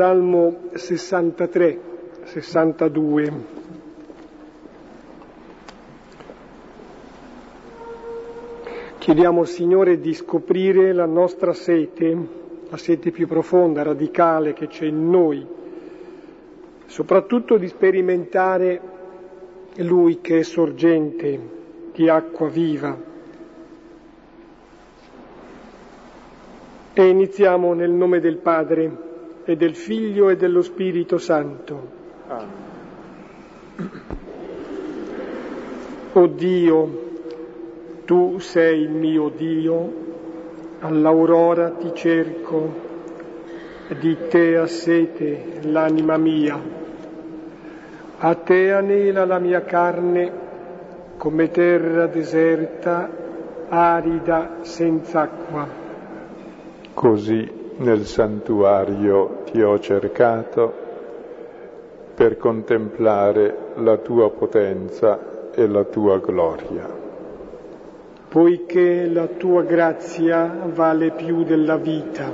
Salmo 63, 62. Chiediamo al Signore di scoprire la nostra sete, la sete più profonda, radicale che c'è in noi, soprattutto di sperimentare Lui che è sorgente di acqua viva E iniziamo nel nome del Padre e del Figlio e dello Spirito Santo. Amen. O Dio, tu sei il mio Dio, all'aurora ti cerco, di te ha sete l'anima mia. A te anela la mia carne come terra deserta, arida, senza acqua Così nel santuario ti ho cercato per contemplare la tua potenza e la tua gloria. Poiché la tua grazia vale più della vita,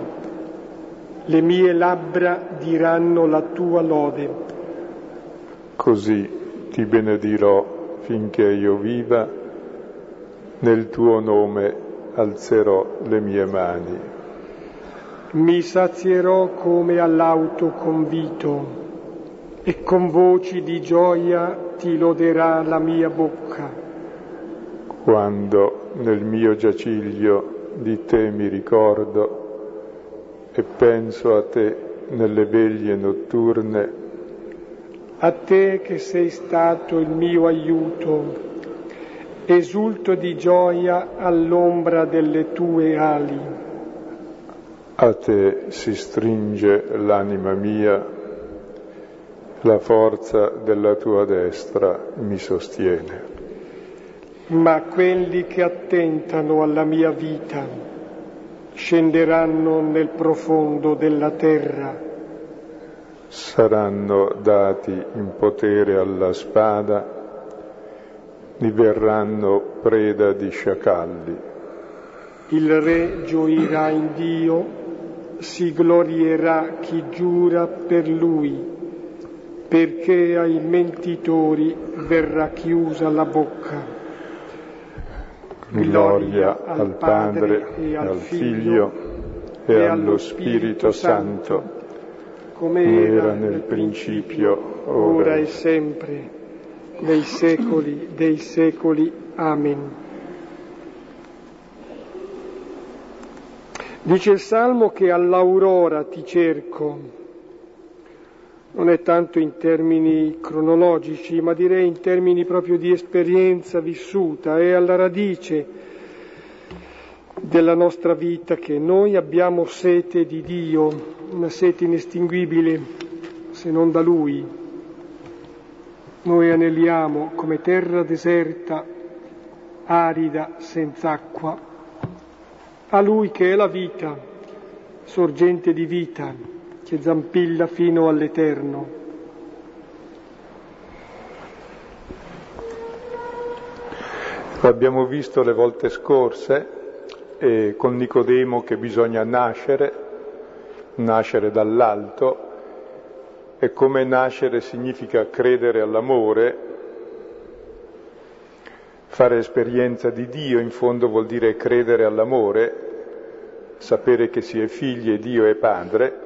le mie labbra diranno la tua lode. Così ti benedirò finché io viva, nel tuo nome alzerò le mie mani. Mi sazierò come all'autoconvito e con voci di gioia ti loderà la mia bocca. Quando nel mio giaciglio di te mi ricordo e penso a te nelle veglie notturne, a te che sei stato il mio aiuto, esulto di gioia all'ombra delle tue ali. A te si stringe l'anima mia, la forza della tua destra mi sostiene. Ma quelli che attentano alla mia vita scenderanno nel profondo della terra. Saranno dati in potere alla spada, diverranno preda di sciacalli. Il re gioirà in Dio si glorierà chi giura per lui, perché ai mentitori verrà chiusa la bocca. Gloria al Padre e al Figlio e allo Spirito Santo, come era nel principio, ora e sempre, nei secoli dei secoli. Amen. Dice il Salmo che all'aurora ti cerco, non è tanto in termini cronologici, ma direi in termini proprio di esperienza vissuta, è alla radice della nostra vita che noi abbiamo sete di Dio, una sete inestinguibile se non da Lui. Noi aneliamo come terra deserta, arida, senza acqua, a Lui che è la vita, sorgente di vita, che zampilla fino all'eterno. Lo abbiamo visto le volte scorse eh, con Nicodemo che bisogna nascere, nascere dall'alto, e come nascere significa credere all'amore, Fare esperienza di Dio in fondo vuol dire credere all'amore, sapere che si è figli e Dio è padre.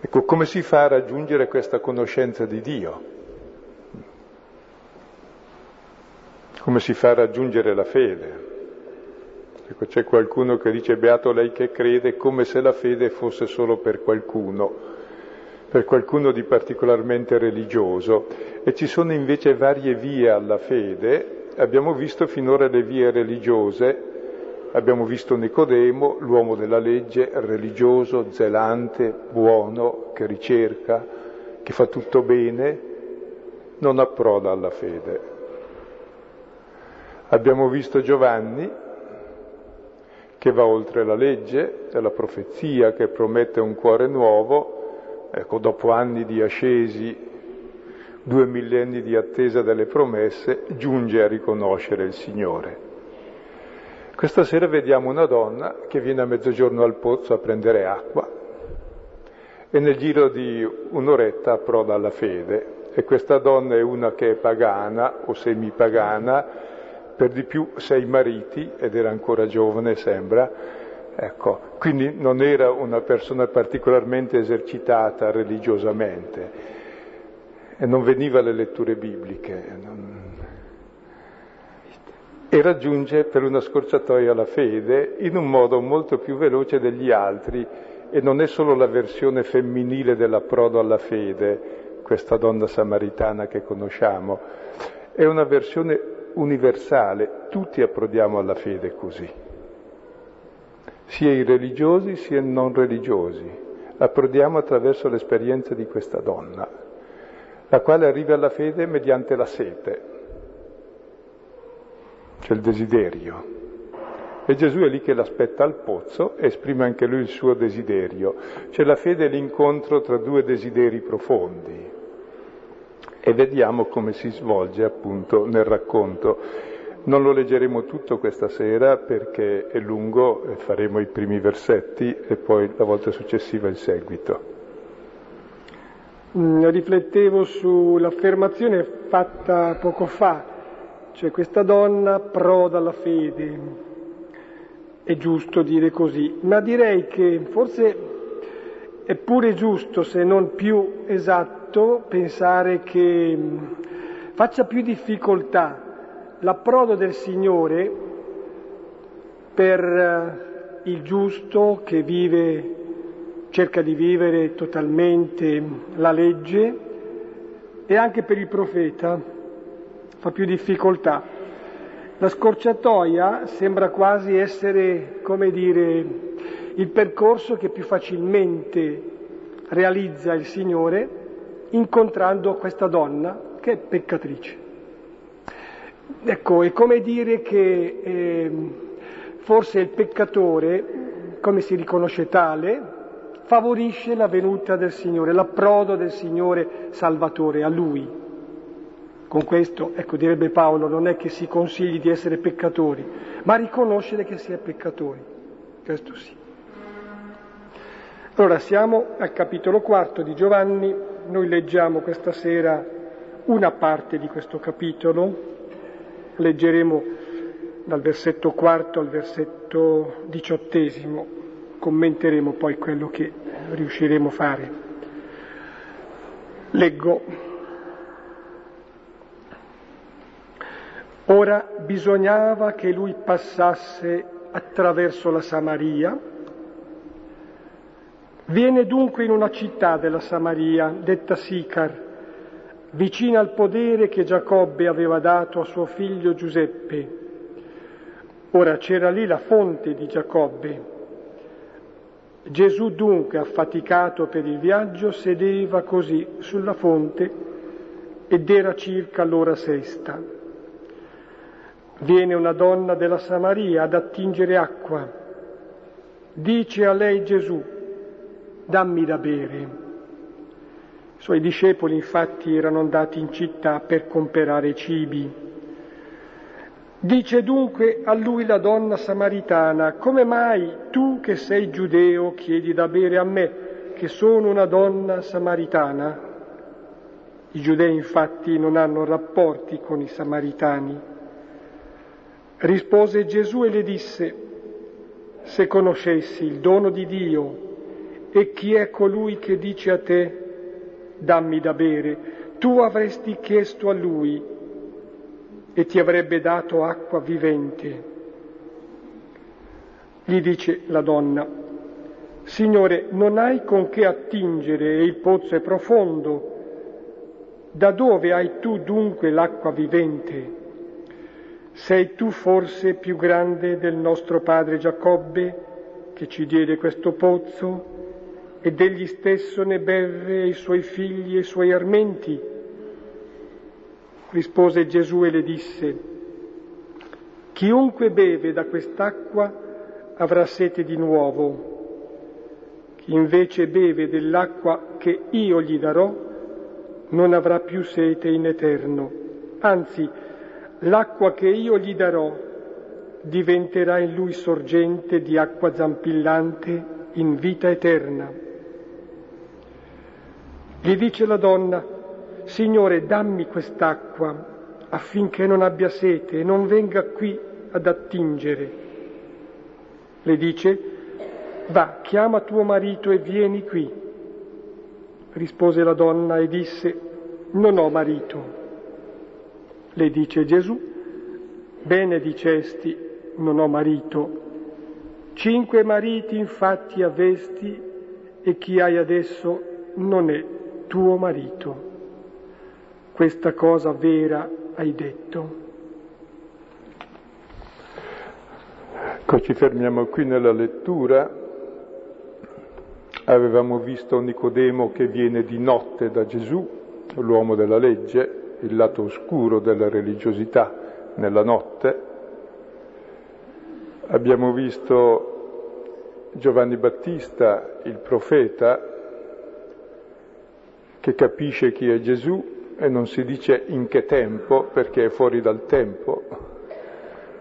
Ecco, come si fa a raggiungere questa conoscenza di Dio? Come si fa a raggiungere la fede? Ecco, c'è qualcuno che dice beato lei che crede come se la fede fosse solo per qualcuno per qualcuno di particolarmente religioso e ci sono invece varie vie alla fede. Abbiamo visto finora le vie religiose, abbiamo visto Nicodemo, l'uomo della legge, religioso, zelante, buono, che ricerca, che fa tutto bene, non approda alla fede. Abbiamo visto Giovanni, che va oltre la legge, è la profezia che promette un cuore nuovo, Ecco, dopo anni di ascesi, due millenni di attesa delle promesse, giunge a riconoscere il Signore. Questa sera vediamo una donna che viene a mezzogiorno al pozzo a prendere acqua e nel giro di un'oretta approda alla fede. E questa donna è una che è pagana o semipagana, per di più sei mariti, ed era ancora giovane, sembra, ecco, quindi non era una persona particolarmente esercitata religiosamente e non veniva alle letture bibliche. Non... E raggiunge per una scorciatoia la fede in un modo molto più veloce degli altri e non è solo la versione femminile dell'approdo alla fede, questa donna samaritana che conosciamo, è una versione universale, tutti approdiamo alla fede così, sia i religiosi sia i non religiosi, approdiamo attraverso l'esperienza di questa donna, la quale arriva alla fede mediante la sete, cioè il desiderio. E Gesù è lì che l'aspetta al pozzo e esprime anche lui il suo desiderio. Cioè la fede è l'incontro tra due desideri profondi. E vediamo come si svolge appunto nel racconto. Non lo leggeremo tutto questa sera perché è lungo, faremo i primi versetti e poi la volta successiva il seguito. Mm, riflettevo sull'affermazione fatta poco fa, cioè questa donna proda alla fede, è giusto dire così, ma direi che forse è pure giusto, se non più esatto, pensare che mm, faccia più difficoltà l'approdo del Signore per eh, il giusto che vive, cerca di vivere totalmente la legge e anche per il profeta fa più difficoltà. La scorciatoia sembra quasi essere, come dire, il percorso che più facilmente realizza il Signore incontrando questa donna che è peccatrice. Ecco, è come dire che eh, forse il peccatore, come si riconosce tale, favorisce la venuta del Signore, l'approdo del Signore Salvatore a Lui. Con questo, ecco, direbbe Paolo, non è che si consigli di essere peccatori, ma riconoscere che si è peccatori. Questo sì. Allora, siamo al capitolo quarto di Giovanni, noi leggiamo questa sera una parte di questo capitolo, leggeremo dal versetto quarto al versetto diciottesimo, commenteremo poi quello che riusciremo a fare. Leggo Ora bisognava che lui passasse attraverso la Samaria. Viene dunque in una città della Samaria, detta Sicar, vicina al podere che Giacobbe aveva dato a suo figlio Giuseppe. Ora c'era lì la fonte di Giacobbe. Gesù dunque, affaticato per il viaggio, sedeva così sulla fonte ed era circa l'ora sesta. Viene una donna della Samaria ad attingere acqua. Dice a lei Gesù, dammi da bere. Suoi discepoli infatti erano andati in città per comprare cibi. Dice dunque a lui la donna samaritana, come mai tu che sei giudeo chiedi da bere a me, che sono una donna samaritana? I giudei infatti non hanno rapporti con i samaritani. Rispose Gesù e le disse, se conoscessi il dono di Dio e chi è colui che dice a te, dammi da bere, tu avresti chiesto a lui e ti avrebbe dato acqua vivente. Gli dice la donna, Signore, non hai con che attingere e il pozzo è profondo. Da dove hai tu dunque l'acqua vivente? Sei tu forse più grande del nostro padre Giacobbe che ci diede questo pozzo ed egli stesso ne beve i suoi figli e i suoi armenti? Rispose Gesù e le disse, chiunque beve da quest'acqua avrà sete di nuovo, chi invece beve dell'acqua che io gli darò non avrà più sete in eterno, anzi l'acqua che io gli darò diventerà in lui sorgente di acqua zampillante in vita eterna. Gli dice la donna, Signore, dammi quest'acqua affinché non abbia sete e non venga qui ad attingere. Le dice, va, chiama tuo marito e vieni qui. Rispose la donna e disse, non ho marito. Le dice Gesù, bene dicesti, non ho marito. Cinque mariti infatti avesti e chi hai adesso non è tuo marito. Questa cosa vera hai detto. Ecco, ci fermiamo qui nella lettura. Avevamo visto Nicodemo che viene di notte da Gesù, l'uomo della legge, il lato oscuro della religiosità nella notte. Abbiamo visto Giovanni Battista, il profeta, che capisce chi è Gesù e non si dice in che tempo perché è fuori dal tempo,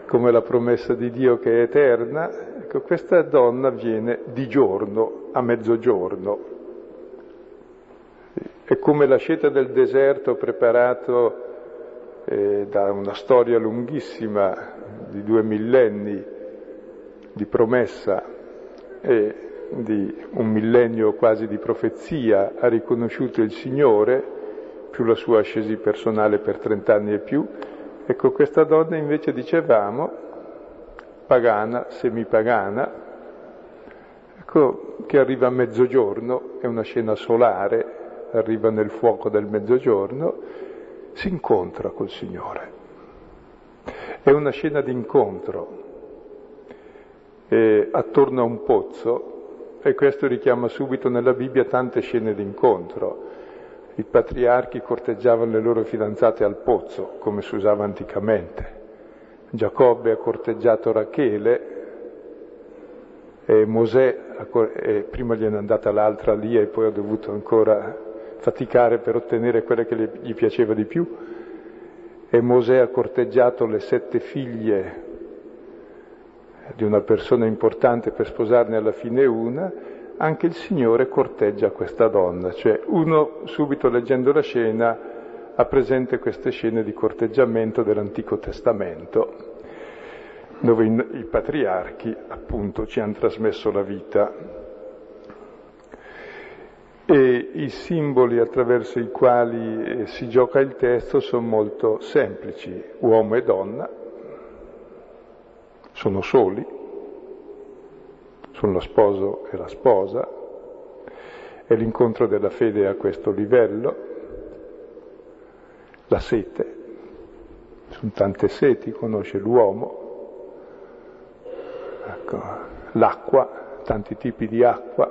come la promessa di Dio che è eterna. Ecco, questa donna viene di giorno, a mezzogiorno. È come la scelta del deserto preparato eh, da una storia lunghissima di due millenni di promessa e di un millennio quasi di profezia ha riconosciuto il Signore più la sua ascesi personale per trent'anni e più. Ecco, questa donna invece dicevamo, pagana, semipagana, ecco, che arriva a mezzogiorno, è una scena solare, arriva nel fuoco del mezzogiorno, si incontra col Signore. È una scena di incontro eh, attorno a un pozzo e questo richiama subito nella Bibbia tante scene di incontro i patriarchi corteggiavano le loro fidanzate al pozzo, come si usava anticamente. Giacobbe ha corteggiato Rachele e Mosè, e prima gliene è andata l'altra lì e poi ha dovuto ancora faticare per ottenere quella che gli piaceva di più. E Mosè ha corteggiato le sette figlie di una persona importante per sposarne alla fine una anche il Signore corteggia questa donna, cioè uno subito leggendo la scena ha presente queste scene di corteggiamento dell'Antico Testamento, dove i patriarchi appunto ci hanno trasmesso la vita. E i simboli attraverso i quali eh, si gioca il testo sono molto semplici, uomo e donna, sono soli, sono lo sposo e la sposa, è l'incontro della fede a questo livello, la sete, sono tante seti, conosce l'uomo, ecco, l'acqua, tanti tipi di acqua,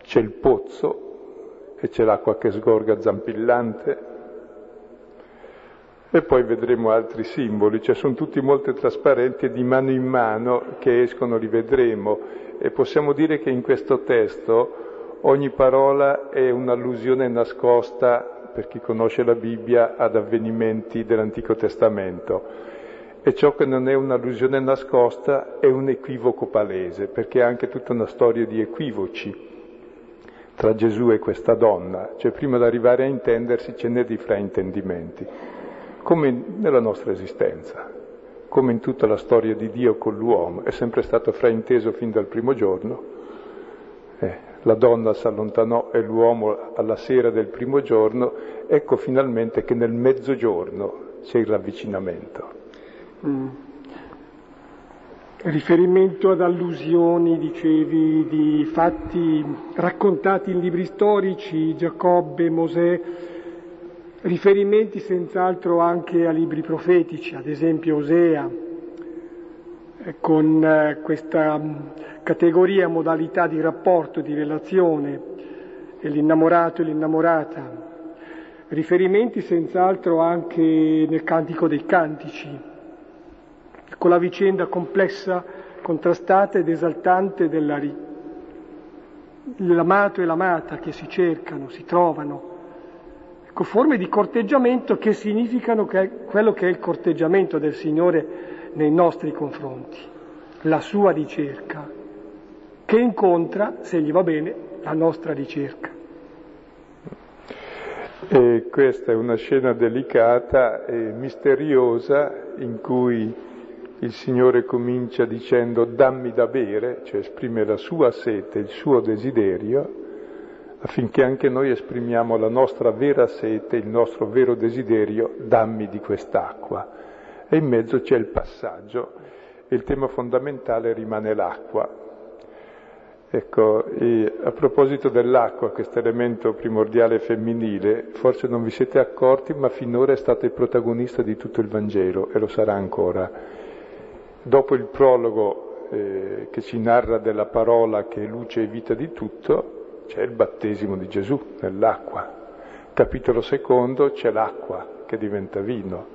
c'è il pozzo e c'è l'acqua che sgorga zampillante, e poi vedremo altri simboli, cioè sono tutti molto trasparenti e di mano in mano che escono li vedremo. E possiamo dire che in questo testo ogni parola è un'allusione nascosta, per chi conosce la Bibbia, ad avvenimenti dell'Antico Testamento. E ciò che non è un'allusione nascosta è un equivoco palese, perché è anche tutta una storia di equivoci tra Gesù e questa donna, cioè prima di arrivare a intendersi ce n'è di fraintendimenti come nella nostra esistenza, come in tutta la storia di Dio con l'uomo, è sempre stato frainteso fin dal primo giorno. Eh, la donna si allontanò e l'uomo alla sera del primo giorno, ecco finalmente che nel mezzogiorno c'è il ravvicinamento. Mm. Riferimento ad allusioni, dicevi, di fatti raccontati in libri storici, Giacobbe, Mosè, riferimenti senz'altro anche a libri profetici, ad esempio Osea, eh, con eh, questa mm, categoria, modalità di rapporto, di relazione, l'innamorato e l'innamorata. Riferimenti senz'altro anche nel Cantico dei Cantici, con la vicenda complessa, contrastata ed esaltante dell'amato e l'amata che si cercano, si trovano forme di corteggiamento che significano che quello che è il corteggiamento del Signore nei nostri confronti, la sua ricerca, che incontra, se gli va bene, la nostra ricerca. E questa è una scena delicata e misteriosa in cui il Signore comincia dicendo dammi da bere, cioè esprime la sua sete, il suo desiderio, affinché anche noi esprimiamo la nostra vera sete, il nostro vero desiderio, dammi di quest'acqua. E in mezzo c'è il passaggio il tema fondamentale rimane l'acqua. Ecco, a proposito dell'acqua, questo elemento primordiale femminile, forse non vi siete accorti, ma finora è stato il protagonista di tutto il Vangelo e lo sarà ancora. Dopo il prologo eh, che ci narra della parola che è luce e vita di tutto, c'è il battesimo di Gesù nell'acqua. Capitolo secondo c'è l'acqua che diventa vino.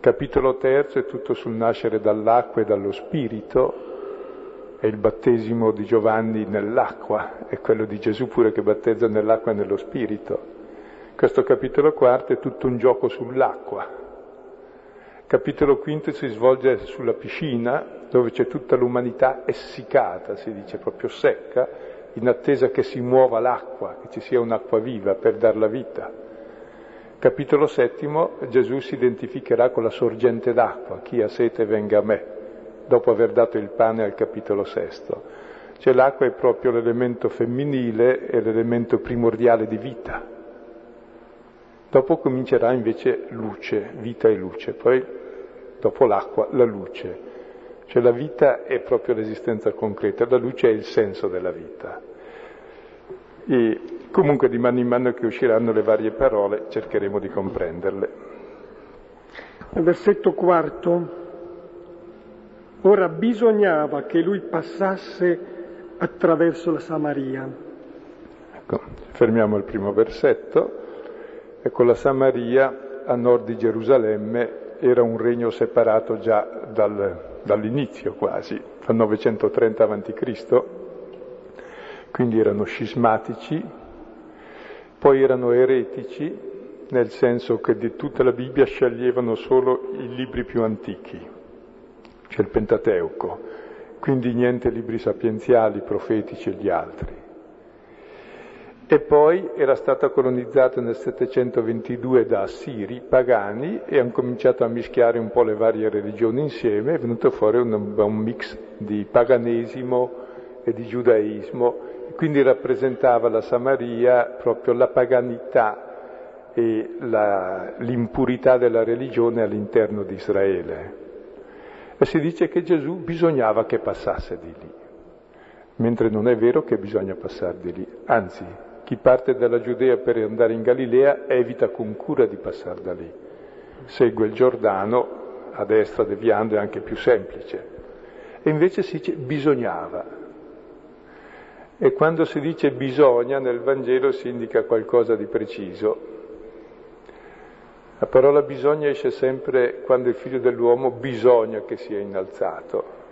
Capitolo terzo è tutto sul nascere dall'acqua e dallo spirito, è il battesimo di Giovanni nell'acqua, è quello di Gesù pure che battezza nell'acqua e nello spirito. Questo capitolo quarto è tutto un gioco sull'acqua. Capitolo quinto si svolge sulla piscina, dove c'è tutta l'umanità essiccata, si dice proprio secca, in attesa che si muova l'acqua, che ci sia un'acqua viva per dar la vita. Capitolo settimo, Gesù si identificherà con la sorgente d'acqua, chi ha sete venga a me, dopo aver dato il pane al capitolo sesto. Cioè l'acqua è proprio l'elemento femminile e l'elemento primordiale di vita. Dopo comincerà invece luce, vita e luce, poi dopo l'acqua la luce. Cioè la vita è proprio l'esistenza concreta, la luce è il senso della vita. E comunque di mano in mano che usciranno le varie parole cercheremo di comprenderle. Nel versetto quarto, ora bisognava che lui passasse attraverso la Samaria. Ecco, fermiamo il primo versetto. Ecco, la Samaria a nord di Gerusalemme era un regno separato già dal, dall'inizio quasi, dal 930 a.C., quindi erano scismatici, poi erano eretici, nel senso che di tutta la Bibbia sceglievano solo i libri più antichi, cioè il Pentateuco, quindi niente libri sapienziali, profetici e gli altri e poi era stata colonizzata nel 722 da Assiri, pagani, e hanno cominciato a mischiare un po' le varie religioni insieme, è venuto fuori un, un mix di paganesimo e di giudaismo, quindi rappresentava la Samaria proprio la paganità e la, l'impurità della religione all'interno di Israele. E si dice che Gesù bisognava che passasse di lì, mentre non è vero che bisogna passare di lì, anzi chi parte dalla Giudea per andare in Galilea evita con cura di passare da lì. Segue il Giordano a destra deviando è anche più semplice. E invece si dice bisognava. E quando si dice bisogna nel Vangelo si indica qualcosa di preciso. La parola bisogna esce sempre quando il figlio dell'uomo bisogna che sia innalzato.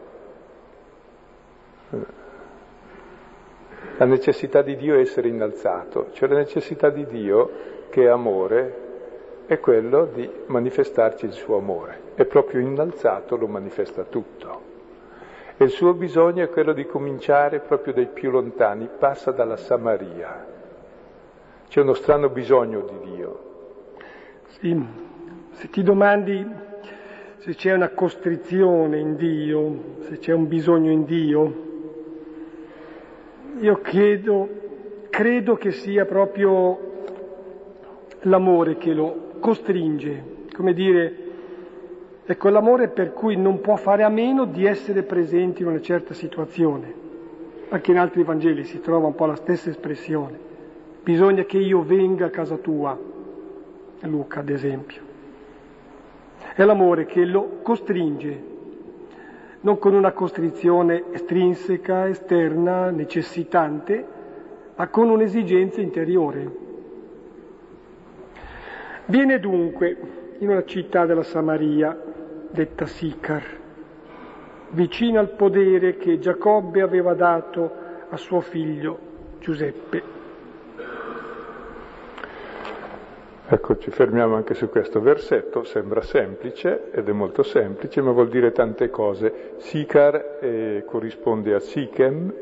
La necessità di Dio è essere innalzato, cioè la necessità di Dio, che è amore, è quello di manifestarci il suo amore. E proprio innalzato lo manifesta tutto. E il suo bisogno è quello di cominciare proprio dai più lontani, passa dalla Samaria. C'è uno strano bisogno di Dio. Sì, se ti domandi se c'è una costrizione in Dio, se c'è un bisogno in Dio, io chiedo, credo che sia proprio l'amore che lo costringe, come dire, ecco l'amore per cui non può fare a meno di essere presente in una certa situazione. Anche in altri Vangeli si trova un po' la stessa espressione. Bisogna che io venga a casa tua, Luca ad esempio. È l'amore che lo costringe non con una costrizione estrinseca, esterna, necessitante, ma con un'esigenza interiore. Viene dunque in una città della Samaria, detta Sicar, vicina al podere che Giacobbe aveva dato a suo figlio Giuseppe. Ecco, ci fermiamo anche su questo versetto, sembra semplice ed è molto semplice, ma vuol dire tante cose. Sicar eh, corrisponde a Sichem,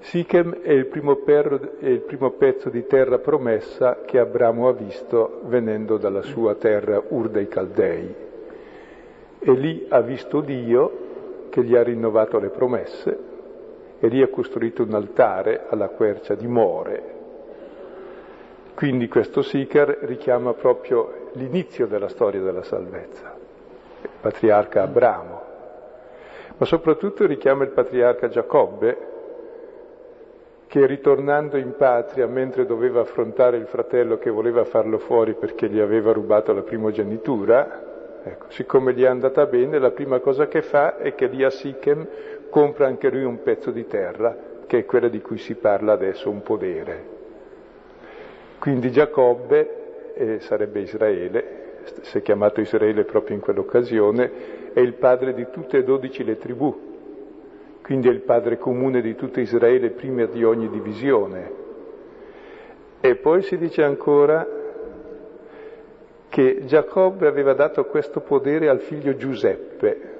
Sichem è il, per, è il primo pezzo di terra promessa che Abramo ha visto venendo dalla sua terra Ur dei Caldei. E lì ha visto Dio che gli ha rinnovato le promesse e lì ha costruito un altare alla quercia di More. Quindi questo Sicar richiama proprio l'inizio della storia della salvezza, il patriarca Abramo, ma soprattutto richiama il patriarca Giacobbe, che ritornando in patria mentre doveva affrontare il fratello che voleva farlo fuori perché gli aveva rubato la primogenitura, ecco, siccome gli è andata bene, la prima cosa che fa è che lì a Sichem compra anche lui un pezzo di terra, che è quella di cui si parla adesso, un podere. Quindi Giacobbe, eh, sarebbe Israele, si è chiamato Israele proprio in quell'occasione, è il padre di tutte e dodici le tribù, quindi è il padre comune di tutto Israele prima di ogni divisione. E poi si dice ancora che Giacobbe aveva dato questo potere al figlio Giuseppe.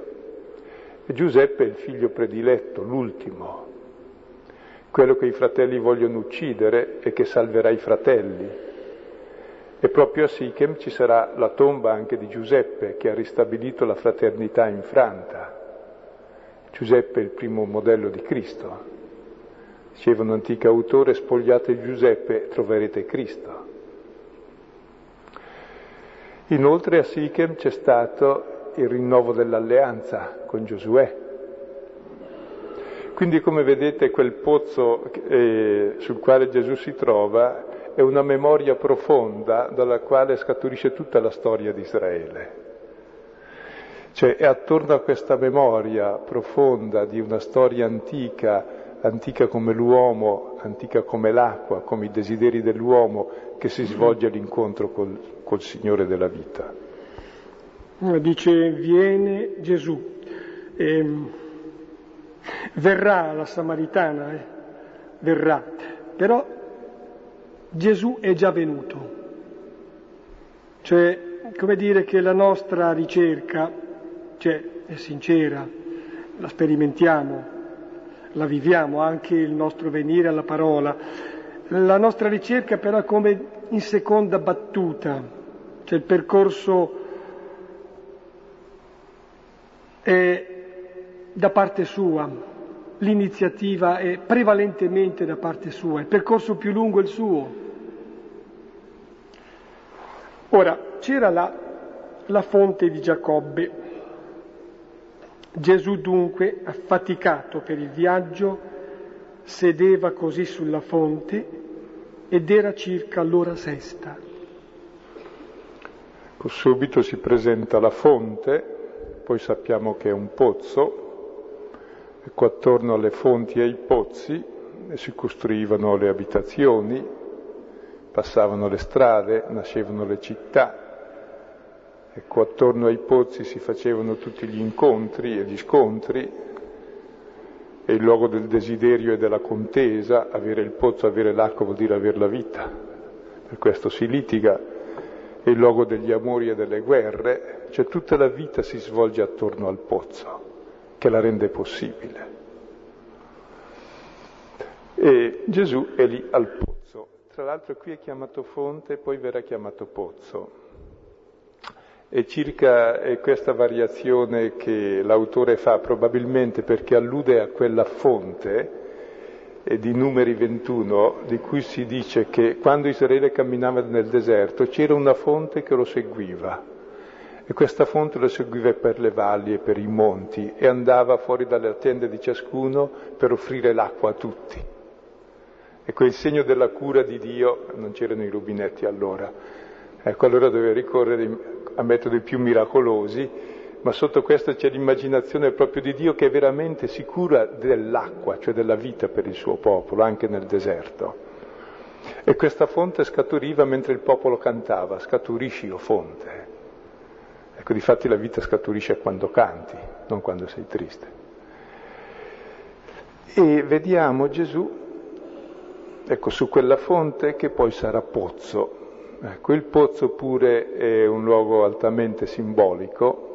Giuseppe è il figlio prediletto, l'ultimo, quello che i fratelli vogliono uccidere e che salverà i fratelli. E proprio a Sichem ci sarà la tomba anche di Giuseppe che ha ristabilito la fraternità infranta. Giuseppe è il primo modello di Cristo. Diceva un antico autore, spogliate Giuseppe troverete Cristo. Inoltre a Sichem c'è stato il rinnovo dell'alleanza con Giosuè. Quindi come vedete quel pozzo eh, sul quale Gesù si trova è una memoria profonda dalla quale scaturisce tutta la storia di Israele. Cioè è attorno a questa memoria profonda di una storia antica, antica come l'uomo, antica come l'acqua, come i desideri dell'uomo, che si svolge l'incontro col, col Signore della vita. Dice, viene Gesù, e verrà la Samaritana, eh? verrà, però Gesù è già venuto. Cioè, come dire che la nostra ricerca cioè è sincera, la sperimentiamo, la viviamo anche il nostro venire alla parola. La nostra ricerca però è come in seconda battuta, cioè il percorso è da parte sua, l'iniziativa è prevalentemente da parte sua, il percorso più lungo è il suo. Ora, c'era la, la fonte di Giacobbe, Gesù dunque, affaticato per il viaggio, sedeva così sulla fonte ed era circa l'ora sesta. Subito si presenta la fonte, poi sappiamo che è un pozzo, ecco attorno alle fonti e ai pozzi si costruivano le abitazioni, passavano le strade, nascevano le città, Ecco, attorno ai pozzi si facevano tutti gli incontri e gli scontri, è il luogo del desiderio e della contesa, avere il pozzo, avere l'acqua vuol dire avere la vita, per questo si litiga, è il luogo degli amori e delle guerre, cioè tutta la vita si svolge attorno al pozzo, che la rende possibile. E Gesù è lì al pozzo, tra l'altro qui è chiamato fonte, poi verrà chiamato pozzo. E circa questa variazione che l'autore fa, probabilmente perché allude a quella fonte eh, di numeri 21, di cui si dice che quando Israele camminava nel deserto c'era una fonte che lo seguiva. E questa fonte lo seguiva per le valli e per i monti e andava fuori dalle tende di ciascuno per offrire l'acqua a tutti. Ecco il segno della cura di Dio, non c'erano i rubinetti allora, ecco allora doveva ricorrere a metodi più miracolosi, ma sotto questo c'è l'immaginazione proprio di Dio che è veramente sicura dell'acqua, cioè della vita per il suo popolo, anche nel deserto. E questa fonte scaturiva mentre il popolo cantava, scaturisci o fonte. Ecco, difatti la vita scaturisce quando canti, non quando sei triste. E vediamo Gesù, ecco, su quella fonte che poi sarà pozzo, Ecco, il pozzo pure è un luogo altamente simbolico,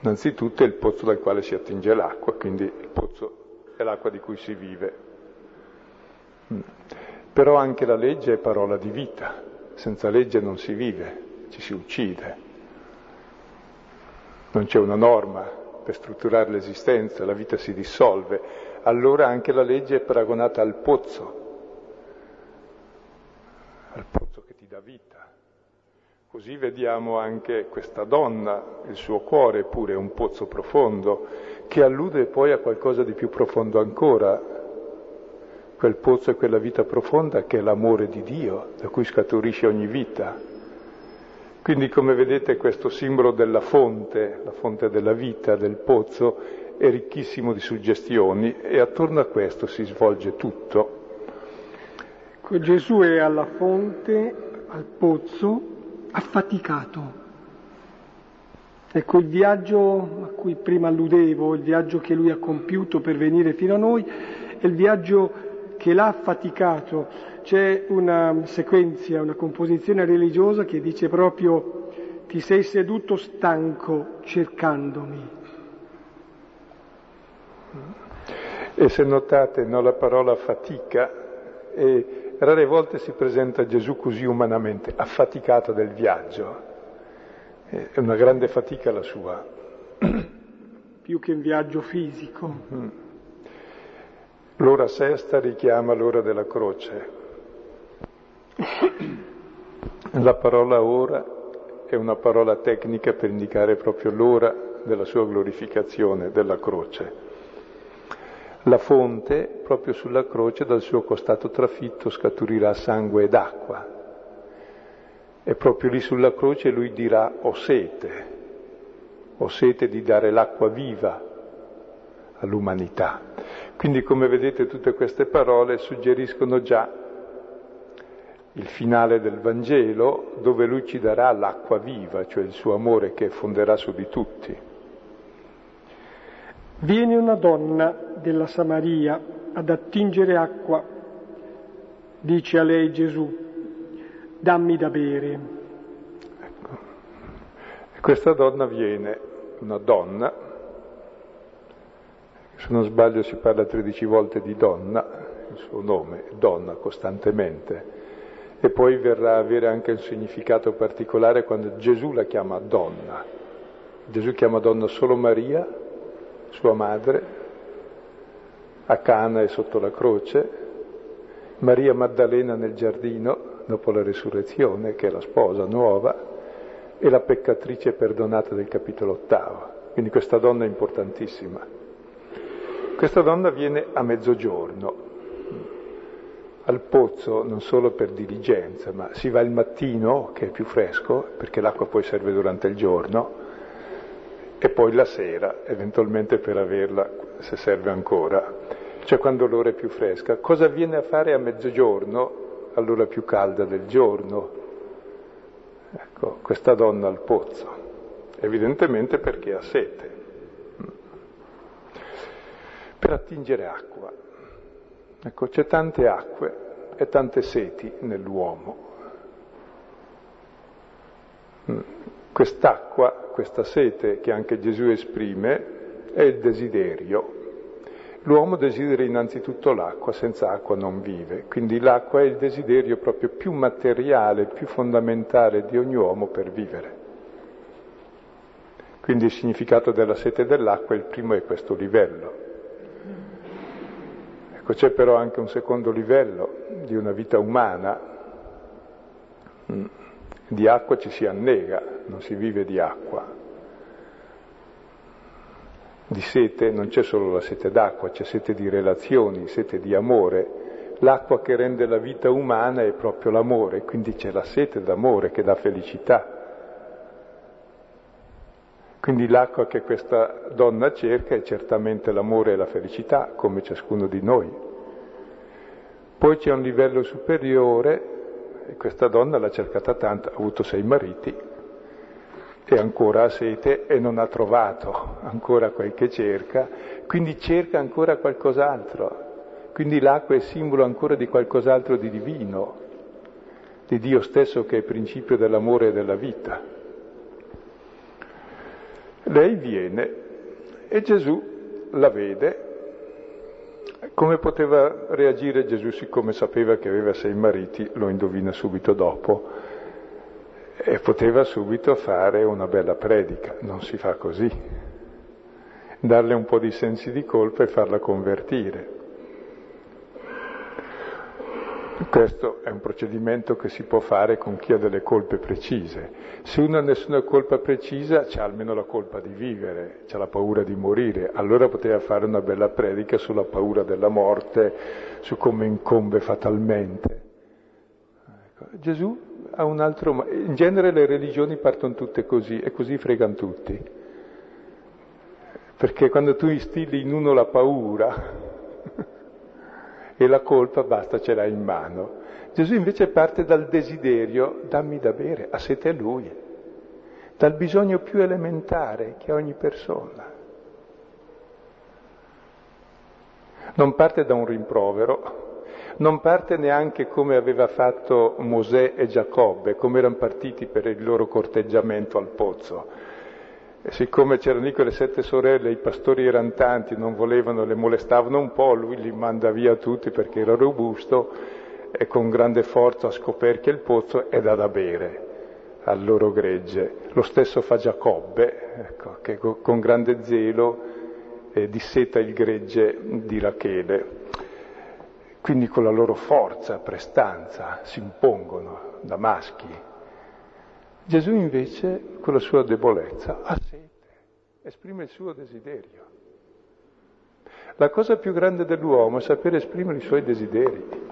innanzitutto è il pozzo dal quale si attinge l'acqua, quindi il pozzo è l'acqua di cui si vive. Però anche la legge è parola di vita, senza legge non si vive, ci si uccide. Non c'è una norma per strutturare l'esistenza, la vita si dissolve. Allora anche la legge è paragonata al pozzo, al pozzo che ti dà vita. Così vediamo anche questa donna, il suo cuore è pure un pozzo profondo, che allude poi a qualcosa di più profondo ancora, quel pozzo e quella vita profonda che è l'amore di Dio, da cui scaturisce ogni vita. Quindi come vedete questo simbolo della fonte, la fonte della vita, del pozzo, è ricchissimo di suggestioni e attorno a questo si svolge tutto. Gesù è alla fonte, al pozzo, affaticato. Ecco, il viaggio a cui prima alludevo, il viaggio che lui ha compiuto per venire fino a noi, è il viaggio che l'ha affaticato. C'è una sequenza, una composizione religiosa che dice proprio ti sei seduto stanco cercandomi. E se notate no, la parola fatica è rare volte si presenta Gesù così umanamente, affaticato del viaggio. È una grande fatica la sua. Più che un viaggio fisico. Mm. L'ora sesta richiama l'ora della croce. La parola ora è una parola tecnica per indicare proprio l'ora della sua glorificazione, della croce. La fonte, proprio sulla croce, dal suo costato trafitto scaturirà sangue ed acqua. E proprio lì sulla croce lui dirà ho sete, ho sete di dare l'acqua viva all'umanità. Quindi come vedete tutte queste parole suggeriscono già il finale del Vangelo dove lui ci darà l'acqua viva, cioè il suo amore che fonderà su di tutti. Viene una donna della Samaria ad attingere acqua. Dice a lei Gesù, dammi da bere. Ecco. Questa donna viene, una donna, se non sbaglio si parla 13 volte di donna, il suo nome, donna costantemente, e poi verrà a avere anche un significato particolare quando Gesù la chiama donna. Gesù chiama donna solo Maria sua madre, a Cana e sotto la croce, Maria Maddalena nel giardino dopo la risurrezione, che è la sposa nuova, e la peccatrice perdonata del capitolo ottavo. Quindi questa donna è importantissima. Questa donna viene a mezzogiorno, al pozzo non solo per diligenza, ma si va il mattino, che è più fresco, perché l'acqua poi serve durante il giorno, e poi la sera, eventualmente per averla se serve ancora, cioè quando l'ora è più fresca. Cosa viene a fare a mezzogiorno, all'ora più calda del giorno? Ecco, questa donna al pozzo, evidentemente perché ha sete, per attingere acqua. Ecco, c'è tante acque e tante seti nell'uomo. Quest'acqua, questa sete che anche Gesù esprime, è il desiderio. L'uomo desidera innanzitutto l'acqua, senza acqua non vive, quindi l'acqua è il desiderio proprio più materiale, più fondamentale di ogni uomo per vivere. Quindi il significato della sete dell'acqua, il primo è questo livello. Ecco, c'è però anche un secondo livello di una vita umana. Mm. Di acqua ci si annega, non si vive di acqua. Di sete non c'è solo la sete d'acqua, c'è sete di relazioni, sete di amore. L'acqua che rende la vita umana è proprio l'amore, quindi c'è la sete d'amore che dà felicità. Quindi l'acqua che questa donna cerca è certamente l'amore e la felicità, come ciascuno di noi. Poi c'è un livello superiore e questa donna l'ha cercata tanto, ha avuto sei mariti e ancora ha sete e non ha trovato ancora quel che cerca, quindi cerca ancora qualcos'altro. Quindi l'acqua è simbolo ancora di qualcos'altro di divino, di Dio stesso che è principio dell'amore e della vita. Lei viene e Gesù la vede. Come poteva reagire Gesù siccome sapeva che aveva sei mariti, lo indovina subito dopo, e poteva subito fare una bella predica, non si fa così, darle un po' di sensi di colpa e farla convertire. Questo è un procedimento che si può fare con chi ha delle colpe precise. Se uno ha nessuna colpa precisa, c'ha almeno la colpa di vivere, c'ha la paura di morire, allora poteva fare una bella predica sulla paura della morte, su come incombe fatalmente. Ecco, Gesù ha un altro... In genere le religioni partono tutte così e così fregano tutti. Perché quando tu instilli in uno la paura, e la colpa basta ce l'ha in mano. Gesù invece parte dal desiderio, dammi da bere, a sete a lui, dal bisogno più elementare che ha ogni persona. Non parte da un rimprovero, non parte neanche come aveva fatto Mosè e Giacobbe, come erano partiti per il loro corteggiamento al pozzo siccome c'erano lì quelle sette sorelle, i pastori erano tanti, non volevano, le molestavano un po', lui li manda via tutti perché era robusto e con grande forza scoperchia il pozzo e dà da bere al loro gregge. Lo stesso fa Giacobbe, ecco, che con grande zelo eh, disseta il gregge di Rachele. Quindi con la loro forza, prestanza, si impongono da maschi Gesù invece, con la sua debolezza, ha sete, esprime il suo desiderio. La cosa più grande dell'uomo è sapere esprimere i suoi desideri.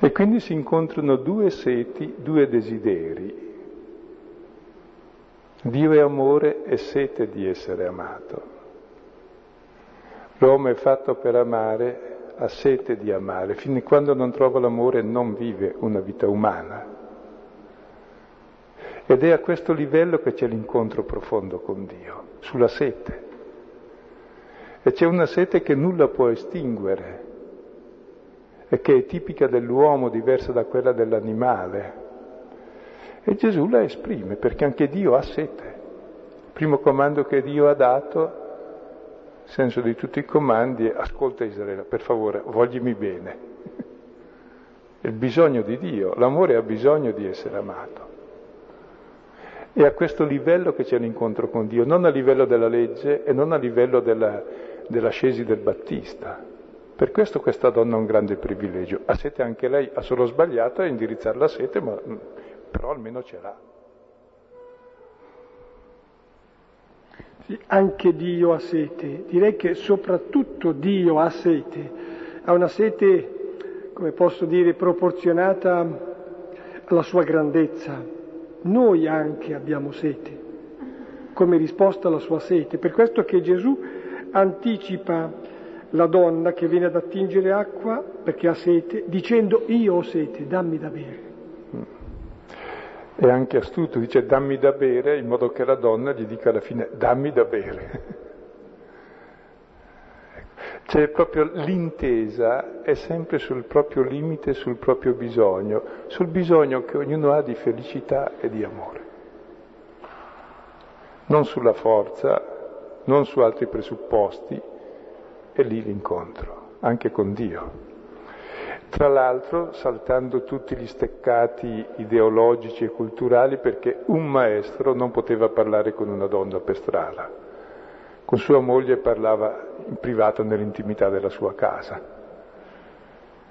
E quindi si incontrano due seti, due desideri. Dio è amore e sete di essere amato. L'uomo è fatto per amare ha sete di amare, fino a quando non trova l'amore non vive una vita umana. Ed è a questo livello che c'è l'incontro profondo con Dio, sulla sete. E c'è una sete che nulla può estinguere e che è tipica dell'uomo, diversa da quella dell'animale. E Gesù la esprime perché anche Dio ha sete. Il primo comando che Dio ha dato senso di tutti i comandi è ascolta Israele, per favore, voglimi bene. Il bisogno di Dio, l'amore ha bisogno di essere amato. È a questo livello che c'è l'incontro con Dio, non a livello della legge e non a livello della, dell'ascesi del Battista. Per questo questa donna ha un grande privilegio. A sete anche lei, ha solo sbagliato a indirizzare la sete, ma però almeno ce l'ha. Sì, anche Dio ha sete, direi che soprattutto Dio ha sete, ha una sete, come posso dire, proporzionata alla sua grandezza. Noi anche abbiamo sete, come risposta alla sua sete. Per questo che Gesù anticipa la donna che viene ad attingere acqua perché ha sete, dicendo io ho sete, dammi da bere è anche astuto, dice dammi da bere in modo che la donna gli dica alla fine dammi da bere. C'è proprio l'intesa, è sempre sul proprio limite, sul proprio bisogno, sul bisogno che ognuno ha di felicità e di amore. Non sulla forza, non su altri presupposti, è lì l'incontro, anche con Dio. Tra l'altro saltando tutti gli steccati ideologici e culturali perché un maestro non poteva parlare con una donna per strada. Con sua moglie parlava in privato nell'intimità della sua casa.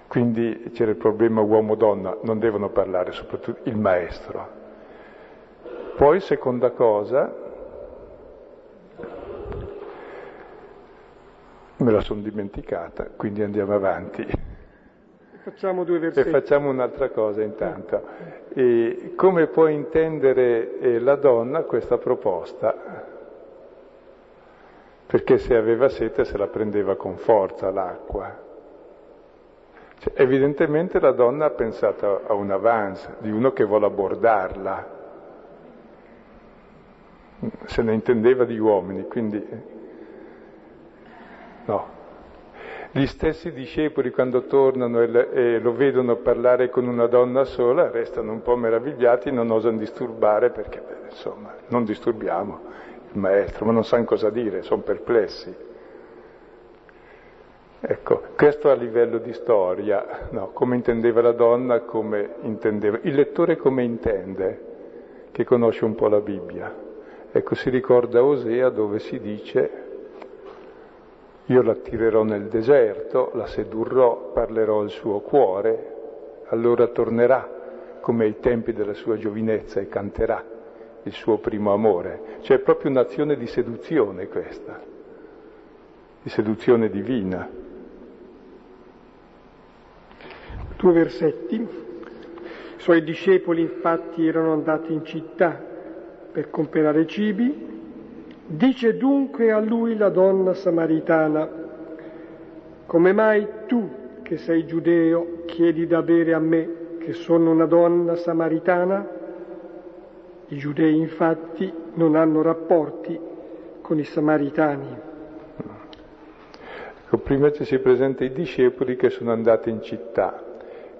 Quindi c'era il problema uomo-donna, non devono parlare soprattutto il maestro. Poi, seconda cosa, me la sono dimenticata, quindi andiamo avanti. Facciamo due versetti. E facciamo un'altra cosa intanto. E come può intendere eh, la donna questa proposta? Perché se aveva sete se la prendeva con forza l'acqua. Cioè, evidentemente la donna ha pensato a un avance di uno che vuole abbordarla. Se ne intendeva di uomini, quindi no, gli stessi discepoli quando tornano e, lo vedono parlare con una donna sola restano un po' meravigliati, non osano disturbare perché, beh, insomma, non disturbiamo. il maestro, ma non sanno cosa dire, sono perplessi. Ecco, questo a livello di storia, no, come intendeva la donna, come intendeva. Il lettore come intende, che conosce un po' la Bibbia. Ecco, si ricorda Osea dove si dice, io la tirerò nel deserto, la sedurrò, parlerò al suo cuore, allora tornerà come ai tempi della sua giovinezza e canterà il suo primo amore. Cioè è proprio un'azione di seduzione questa, di seduzione divina. due versetti. I suoi discepoli infatti erano andati in città per comprare cibi. Dice dunque a lui la donna samaritana, come mai tu che sei giudeo chiedi da bere a me che sono una donna samaritana? I giudei infatti non hanno rapporti con i samaritani. Ecco, prima ci si presenta i discepoli che sono andati in città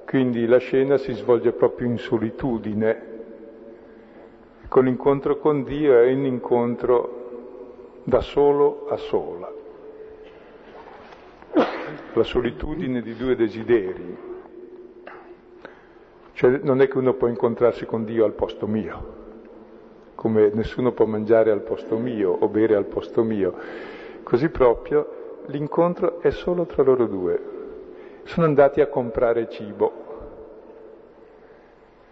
quindi la scena si svolge proprio in solitudine. Con l'incontro con Dio è un incontro da solo a sola. La solitudine di due desideri. Cioè non è che uno può incontrarsi con Dio al posto mio, come nessuno può mangiare al posto mio o bere al posto mio. Così proprio l'incontro è solo tra loro due sono andati a comprare cibo.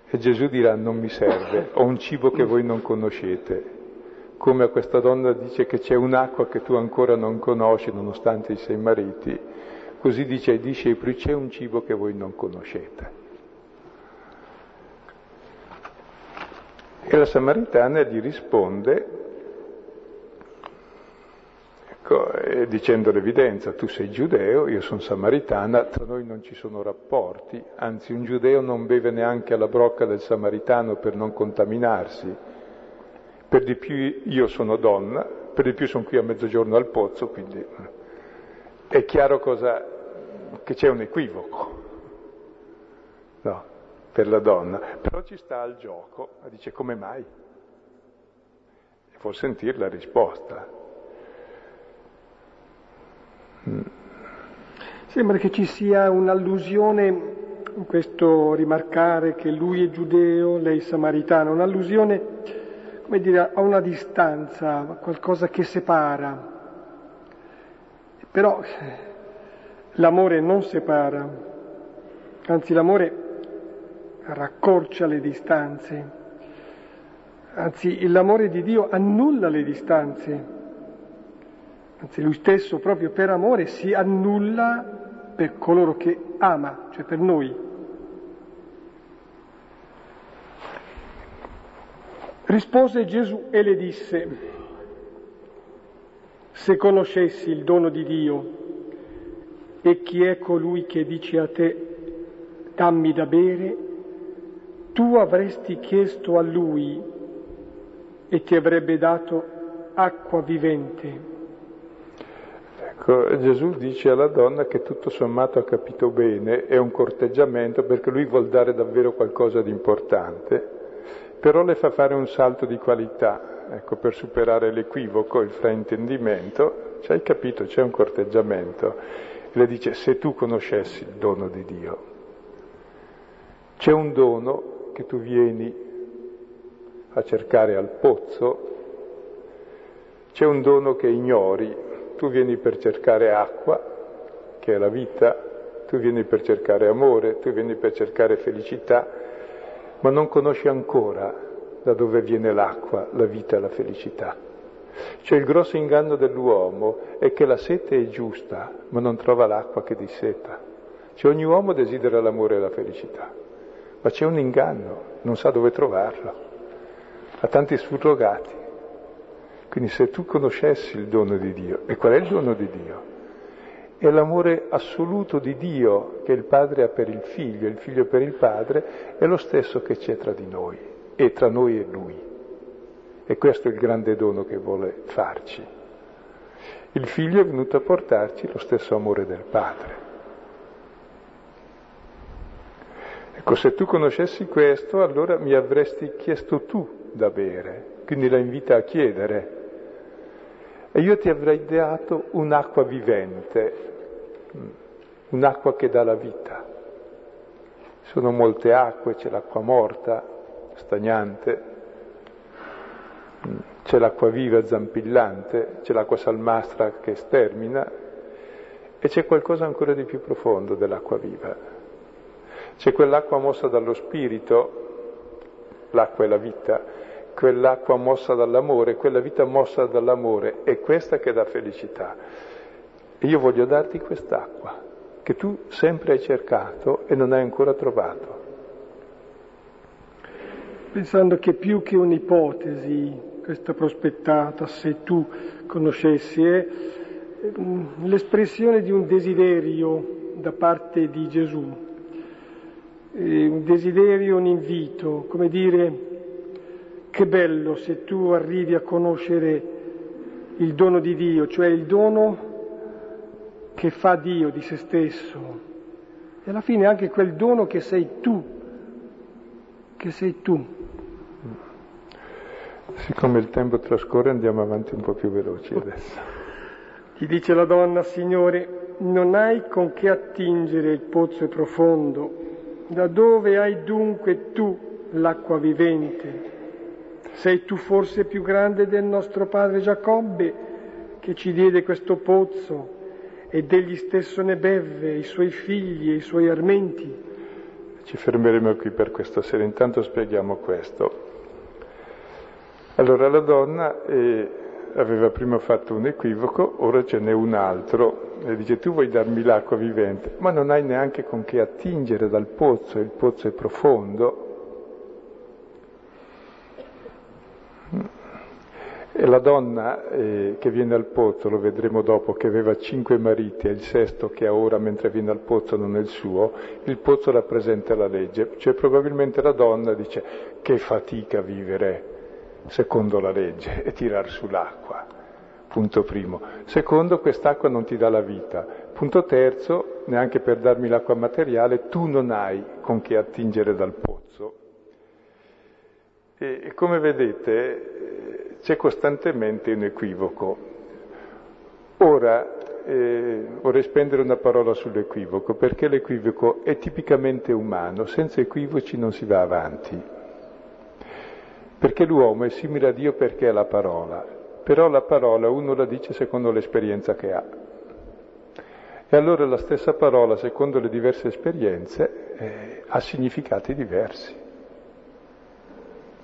E Gesù dirà non mi serve, ho un cibo che voi non conoscete. Come a questa donna dice che c'è un'acqua che tu ancora non conosci nonostante i sei mariti, così dice ai discepoli c'è un cibo che voi non conoscete. E la Samaritana gli risponde Ecco, eh, dicendo l'evidenza, tu sei giudeo, io sono samaritana, tra noi non ci sono rapporti, anzi un giudeo non beve neanche alla brocca del samaritano per non contaminarsi. Per di più io sono donna, per di più sono qui a mezzogiorno al pozzo, quindi è chiaro cosa, che c'è un equivoco no, per la donna, però ci sta al gioco, dice come mai? E può sentire la risposta. Sembra che ci sia un'allusione in questo rimarcare che lui è giudeo, lei samaritana, un'allusione, come dire, a una distanza, qualcosa che separa. Però l'amore non separa, anzi l'amore raccorcia le distanze, anzi l'amore di Dio annulla le distanze anzi lui stesso proprio per amore si annulla per coloro che ama, cioè per noi. Rispose Gesù e le disse, se conoscessi il dono di Dio e chi è colui che dice a te dammi da bere, tu avresti chiesto a lui e ti avrebbe dato acqua vivente. Ecco, Gesù dice alla donna che tutto sommato ha capito bene, è un corteggiamento perché lui vuol dare davvero qualcosa di importante, però le fa fare un salto di qualità, ecco, per superare l'equivoco, il fraintendimento, ci hai capito, c'è un corteggiamento. E le dice, se tu conoscessi il dono di Dio, c'è un dono che tu vieni a cercare al pozzo, c'è un dono che ignori, tu vieni per cercare acqua, che è la vita, tu vieni per cercare amore, tu vieni per cercare felicità, ma non conosci ancora da dove viene l'acqua, la vita e la felicità. Cioè il grosso inganno dell'uomo è che la sete è giusta, ma non trova l'acqua che disseta. Cioè ogni uomo desidera l'amore e la felicità, ma c'è un inganno, non sa dove trovarlo, ha tanti surrogati. Quindi se tu conoscessi il dono di Dio, e qual è il dono di Dio? È l'amore assoluto di Dio che il Padre ha per il Figlio, il Figlio per il Padre, è lo stesso che c'è tra di noi, e tra noi e Lui. E questo è il grande dono che vuole farci. Il Figlio è venuto a portarci lo stesso amore del Padre. Ecco, se tu conoscessi questo, allora mi avresti chiesto tu da bere, quindi la invita a chiedere E io ti avrei dato un'acqua vivente, un'acqua che dà la vita. Sono molte acque, c'è l'acqua morta, stagnante, c'è l'acqua viva, zampillante, c'è l'acqua salmastra che stermina e c'è qualcosa ancora di più profondo dell'acqua viva. C'è quell'acqua mossa dallo spirito, l'acqua è la vita, quell'acqua mossa dall'amore, quella vita mossa dall'amore, è questa che dà felicità. Io voglio darti quest'acqua che tu sempre hai cercato e non hai ancora trovato. Pensando che più che un'ipotesi, questa prospettata, se tu conoscessi, è mm, l'espressione di un desiderio da parte di Gesù, un desiderio, un invito, come dire, che bello se tu arrivi a conoscere il dono di Dio, cioè il dono che fa Dio di se stesso e alla fine anche quel dono che sei tu, che sei tu. Siccome il tempo trascorre andiamo avanti un po' più veloci adesso. Gli dice la donna, Signore, non hai con che attingere il pozzo profondo, da dove hai dunque tu l'acqua vivente? Sei tu forse più grande del nostro padre Giacobbe che ci diede questo pozzo ed egli stesso ne beve, i suoi figli e i suoi armenti. Ci fermeremo qui per questa sera, intanto spieghiamo questo. Allora la donna eh, aveva prima fatto un equivoco, ora ce n'è un altro, e dice tu vuoi darmi l'acqua vivente, ma non hai neanche con che attingere dal pozzo, il pozzo è profondo, E la donna eh, che viene al pozzo, lo vedremo dopo, che aveva cinque mariti e il sesto che ha ora mentre viene al pozzo non è il suo, il pozzo rappresenta la legge. Cioè probabilmente la donna dice che fatica vivere secondo la legge e tirar su l'acqua. Punto primo. Secondo, quest'acqua non ti dà la vita. Punto terzo, neanche per darmi l'acqua materiale, tu non hai con che attingere dal pozzo. E, e come vedete, c'è costantemente un equivoco. Ora eh, vorrei spendere una parola sull'equivoco, perché l'equivoco è tipicamente umano, senza equivoci non si va avanti. Perché l'uomo è simile a Dio perché è la parola, però la parola uno la dice secondo l'esperienza che ha. E allora la stessa parola, secondo le diverse esperienze, eh, ha significati diversi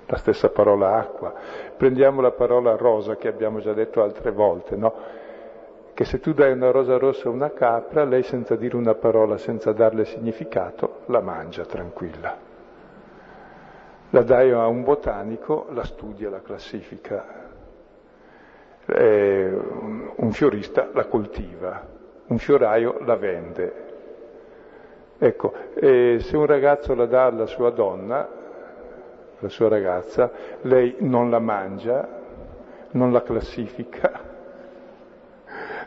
la stessa parola acqua. Prendiamo la parola rosa che abbiamo già detto altre volte, no? Che se tu dai una rosa rossa a una capra, lei senza dire una parola, senza darle significato, la mangia tranquilla. La dai a un botanico, la studia, la classifica. Eh, un fiorista la coltiva, un fioraio la vende. Ecco, se un ragazzo la dà alla sua donna, la sua ragazza, lei non la mangia, non la classifica,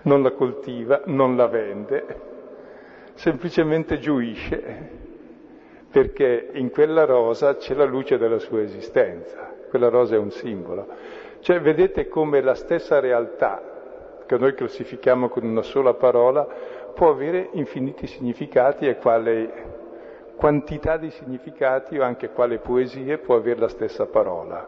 non la coltiva, non la vende, semplicemente giuisce, perché in quella rosa c'è la luce della sua esistenza, quella rosa è un simbolo. Cioè vedete come la stessa realtà che noi classifichiamo con una sola parola può avere infiniti significati e quale quantità di significati o anche quale poesie può avere la stessa parola.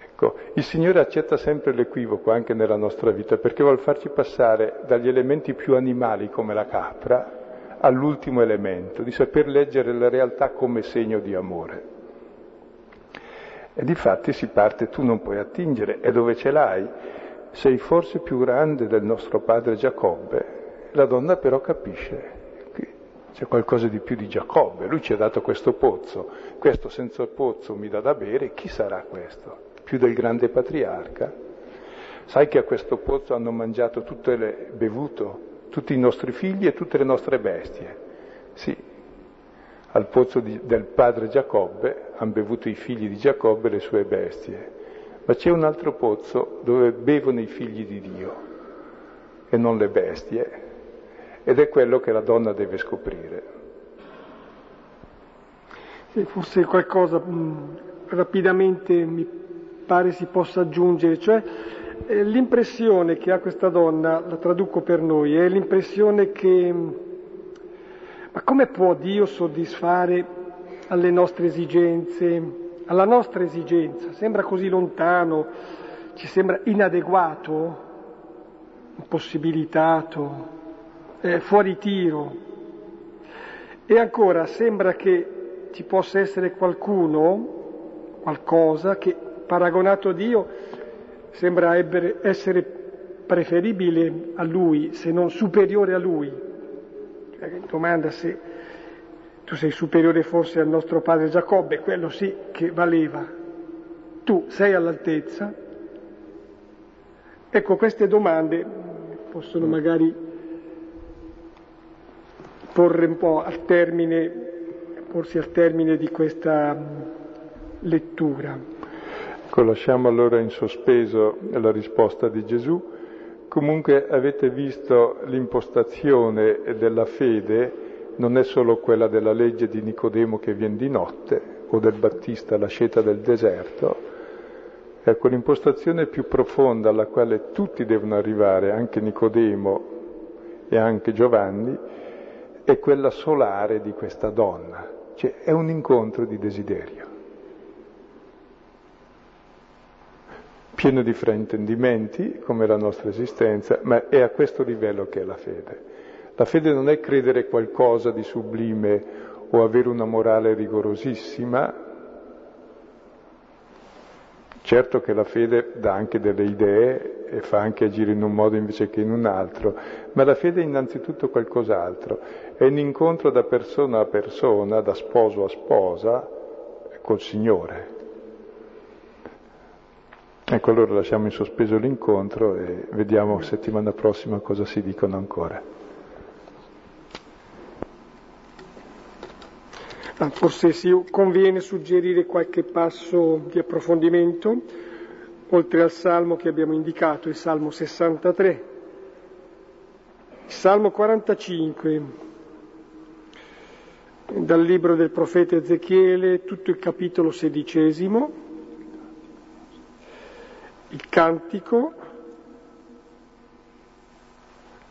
Ecco, il Signore accetta sempre l'equivoco anche nella nostra vita perché vuole farci passare dagli elementi più animali come la capra all'ultimo elemento, di saper leggere la realtà come segno di amore. E di fatti si parte, tu non puoi attingere, e dove ce l'hai? Sei forse più grande del nostro padre Giacobbe. La donna però capisce, c'è qualcosa di più di Giacobbe, lui ci ha dato questo pozzo, questo senza pozzo mi dà da bere, chi sarà questo? Più del grande patriarca? Sai che a questo pozzo hanno mangiato tutte le, bevuto tutti i nostri figli e tutte le nostre bestie? Sì, al pozzo di, del padre Giacobbe hanno bevuto i figli di Giacobbe e le sue bestie, ma c'è un altro pozzo dove bevono i figli di Dio e non le bestie, ed è quello che la donna deve scoprire. Sì, forse qualcosa mh, rapidamente mi pare si possa aggiungere, cioè eh, l'impressione che ha questa donna, la traduco per noi, è l'impressione che ma come può Dio soddisfare alle nostre esigenze, alla nostra esigenza? Sembra così lontano, ci sembra inadeguato, impossibilitato, eh, fuori tiro. E ancora sembra che ci possa essere qualcuno, qualcosa che paragonato a Dio sembra essere preferibile a Lui, se non superiore a Lui domanda se tu sei superiore forse al nostro padre Giacobbe, quello sì che valeva. Tu sei all'altezza? Ecco, queste domande possono magari porre un po' al termine, porsi al termine di questa lettura. Ecco, lasciamo allora in sospeso la risposta di Gesù. Comunque avete visto l'impostazione della fede? Non è solo quella della legge di Nicodemo che viene di notte o del Battista la scelta del deserto, ecco l'impostazione più profonda alla quale tutti devono arrivare, anche Nicodemo e anche Giovanni, è quella solare di questa donna, cioè è un incontro di desiderio. pieno di fraintendimenti, come la nostra esistenza, ma è a questo livello che è la fede. La fede non è credere qualcosa di sublime o avere una morale rigorosissima. Certo che la fede dà anche delle idee e fa anche agire in un modo invece che in un altro, ma la fede è innanzitutto qualcos'altro, è un incontro da persona a persona, da sposo a sposa, col Signore. Ecco, allora lasciamo in sospeso l'incontro e vediamo settimana prossima cosa si dicono ancora. Ah, forse si conviene suggerire qualche passo di approfondimento, oltre al salmo che abbiamo indicato, il salmo 63, il salmo 45, dal libro del profeta Ezechiele, tutto il capitolo sedicesimo, il cantico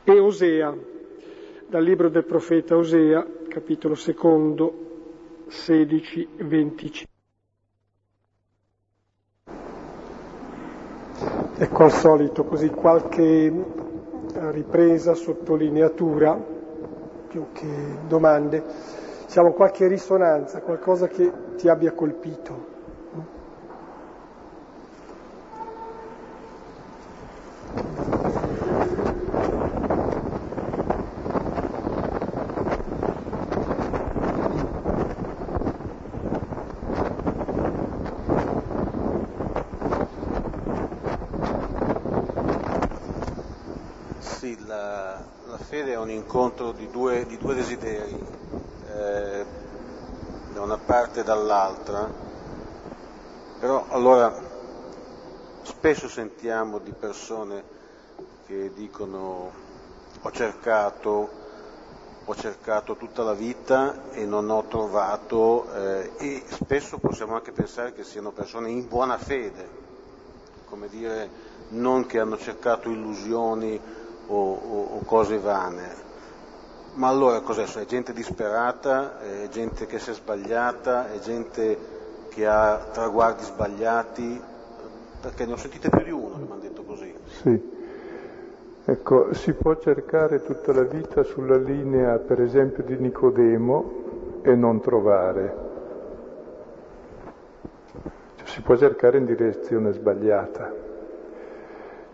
e Osea, dal libro del profeta Osea, capitolo secondo, 16, 25. Ecco al solito così qualche ripresa, sottolineatura, più che domande, diciamo qualche risonanza, qualcosa che ti abbia colpito. Incontro di due, di due desideri, eh, da una parte e dall'altra, però allora spesso sentiamo di persone che dicono ho cercato, ho cercato tutta la vita e non ho trovato eh, e spesso possiamo anche pensare che siano persone in buona fede, come dire non che hanno cercato illusioni o, o, o cose vane. Ma allora cos'è? È gente disperata, è gente che si è sbagliata, è gente che ha traguardi sbagliati, perché ne ho sentite più di uno che mi hanno detto così. Sì. Ecco, si può cercare tutta la vita sulla linea, per esempio, di Nicodemo e non trovare. Cioè, si può cercare in direzione sbagliata.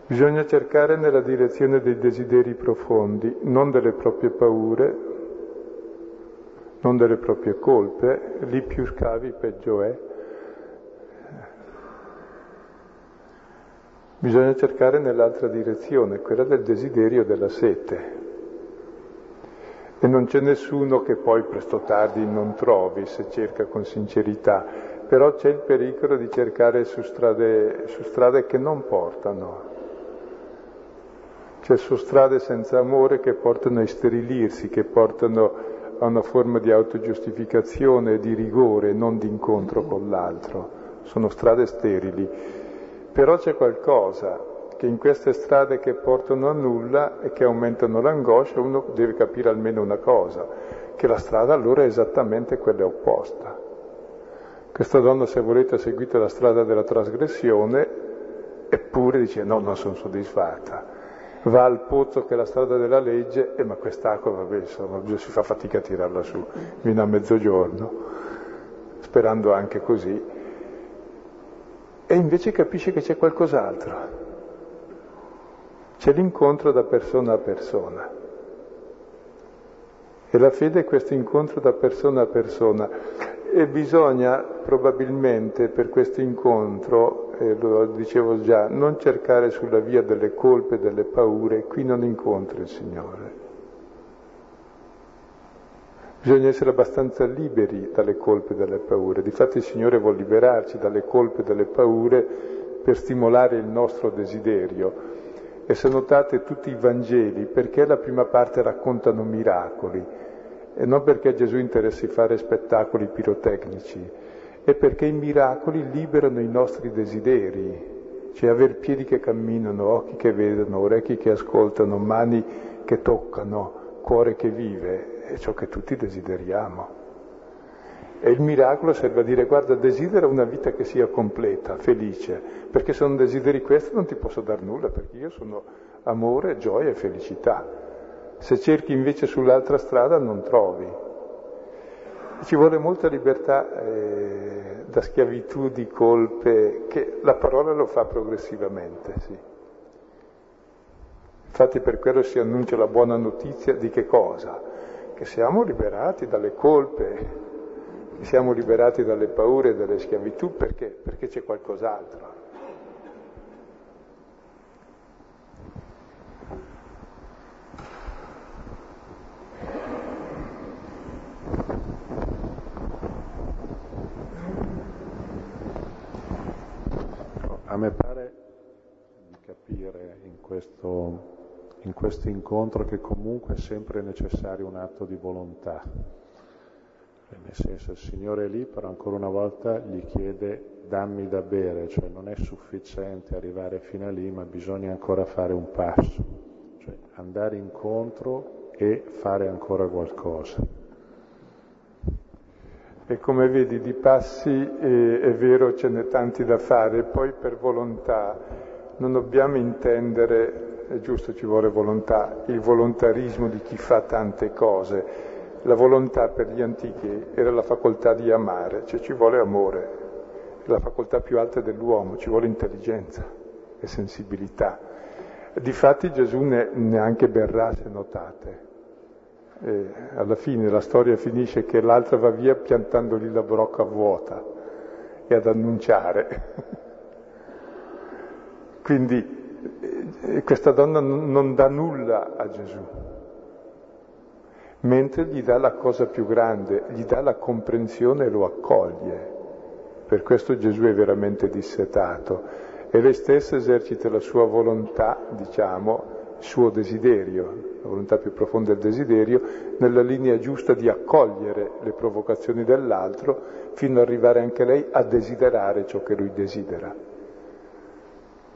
Bisogna cercare nella direzione dei desideri profondi, non delle proprie paure, non delle proprie colpe, lì più scavi peggio è. Bisogna cercare nell'altra direzione, quella del desiderio della sete. E non c'è nessuno che poi presto tardi non trovi se cerca con sincerità, però c'è il pericolo di cercare su strade, su strade che non portano cioè su strade senza amore che portano a isterilirsi, che portano a una forma di autogiustificazione, di rigore, non di incontro con l'altro. Sono strade sterili. Però c'è qualcosa che in queste strade che portano a nulla e che aumentano l'angoscia uno deve capire almeno una cosa, che la strada allora è esattamente quella opposta. Questa donna, se volete, ha seguito la strada della trasgressione, eppure dice no, non sono soddisfatta. Va al pozzo che è la strada della legge, e ma quest'acqua, vabbè, insomma, si fa fatica a tirarla su, fino a mezzogiorno, sperando anche così. E invece capisce che c'è qualcos'altro. C'è l'incontro da persona a persona. E la fede è questo incontro da persona a persona. E bisogna probabilmente per questo incontro, eh, lo dicevo già, non cercare sulla via delle colpe, delle paure, qui non incontri il Signore. Bisogna essere abbastanza liberi dalle colpe e dalle paure. Difatti il Signore vuole liberarci dalle colpe e dalle paure per stimolare il nostro desiderio. E se notate tutti i Vangeli, perché la prima parte raccontano miracoli? e non perché a Gesù interessi fare spettacoli pirotecnici, è perché i miracoli liberano i nostri desideri, cioè aver piedi che camminano, occhi che vedono, orecchi che ascoltano, mani che toccano, cuore che vive, è ciò che tutti desideriamo. E il miracolo serve a dire guarda, desidera una vita che sia completa, felice, perché se non desideri questo non ti posso dar nulla, perché io sono amore, gioia e felicità. Se cerchi invece sull'altra strada non trovi. Ci vuole molta libertà eh, da schiavitù di colpe, che la parola lo fa progressivamente, sì. Infatti per quello si annuncia la buona notizia di che cosa? Che siamo liberati dalle colpe, siamo liberati dalle paure e dalle schiavitù, perché? Perché c'è qualcos'altro. Me pare di capire in questo, in questo incontro che comunque è sempre necessario un atto di volontà. Nel senso, il Signore è lì, però ancora una volta gli chiede dammi da bere, cioè non è sufficiente arrivare fino a lì, ma bisogna ancora fare un passo, cioè andare incontro e fare ancora qualcosa. E come vedi di passi eh, è vero ce n'è tanti da fare, poi per volontà non dobbiamo intendere, è giusto ci vuole volontà, il volontarismo di chi fa tante cose. La volontà per gli antichi era la facoltà di amare, cioè ci vuole amore, è la facoltà più alta dell'uomo, ci vuole intelligenza e sensibilità. Difatti Gesù ne, neanche berrà se notate e alla fine la storia finisce che l'altra va via piantando lì la brocca vuota e ad annunciare. Quindi eh, questa donna non dà nulla a Gesù, mentre gli dà la cosa più grande, gli dà la comprensione e lo accoglie. Per questo Gesù è veramente dissetato e lei stessa esercita la sua volontà, diciamo, il suo desiderio, la volontà più profonda del desiderio, nella linea giusta di accogliere le provocazioni dell'altro fino ad arrivare anche lei a desiderare ciò che lui desidera.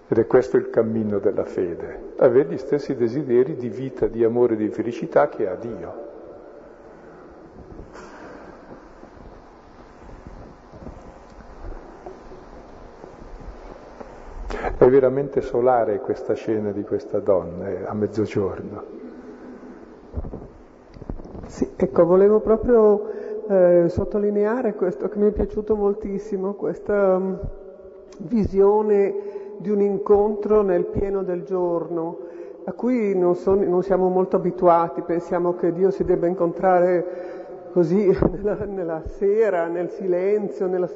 Ed è questo il cammino della fede, avere gli stessi desideri di vita, di amore, di felicità che ha Dio. È veramente solare questa scena di questa donna eh, a mezzogiorno. Sì, ecco, volevo proprio eh, sottolineare questo che mi è piaciuto moltissimo, questa um, visione di un incontro nel pieno del giorno, a cui non, son, non, siamo molto abituati, pensiamo che Dio si debba incontrare così nella, nella sera, nel silenzio, nella,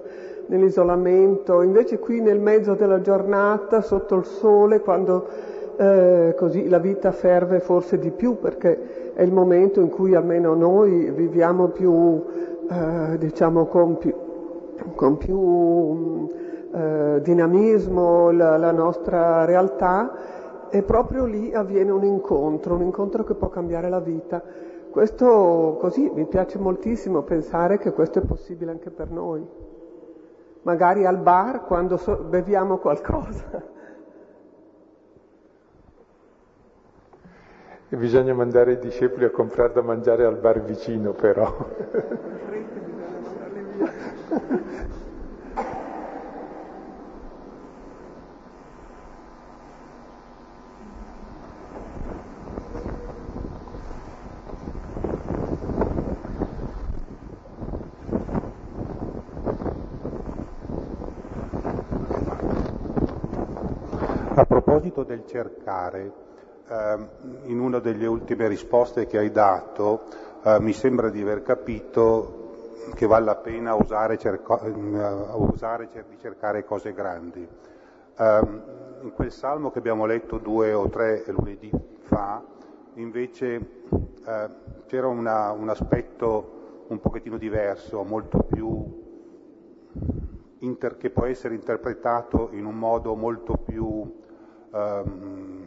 nell'isolamento, invece qui nel mezzo della giornata, sotto il sole, quando eh, così la vita ferve forse di più, perché è il momento in cui almeno noi viviamo più, eh, diciamo, con più, con più eh, dinamismo la, la nostra realtà e proprio lì avviene un incontro, un incontro che può cambiare la vita. Questo così mi piace moltissimo pensare che questo è possibile anche per noi magari al bar quando so- beviamo qualcosa. E bisogna mandare i discepoli a comprare da mangiare al bar vicino però. A proposito del cercare, in una delle ultime risposte che hai dato eh, mi sembra di aver capito che vale la pena usare, cerco, eh, usare di cercare cose grandi. Um, in quel salmo che abbiamo letto due o tre lunedì fa, invece eh, c'era una, un aspetto un pochettino diverso, molto più inter, che può essere interpretato in un modo molto più ehm,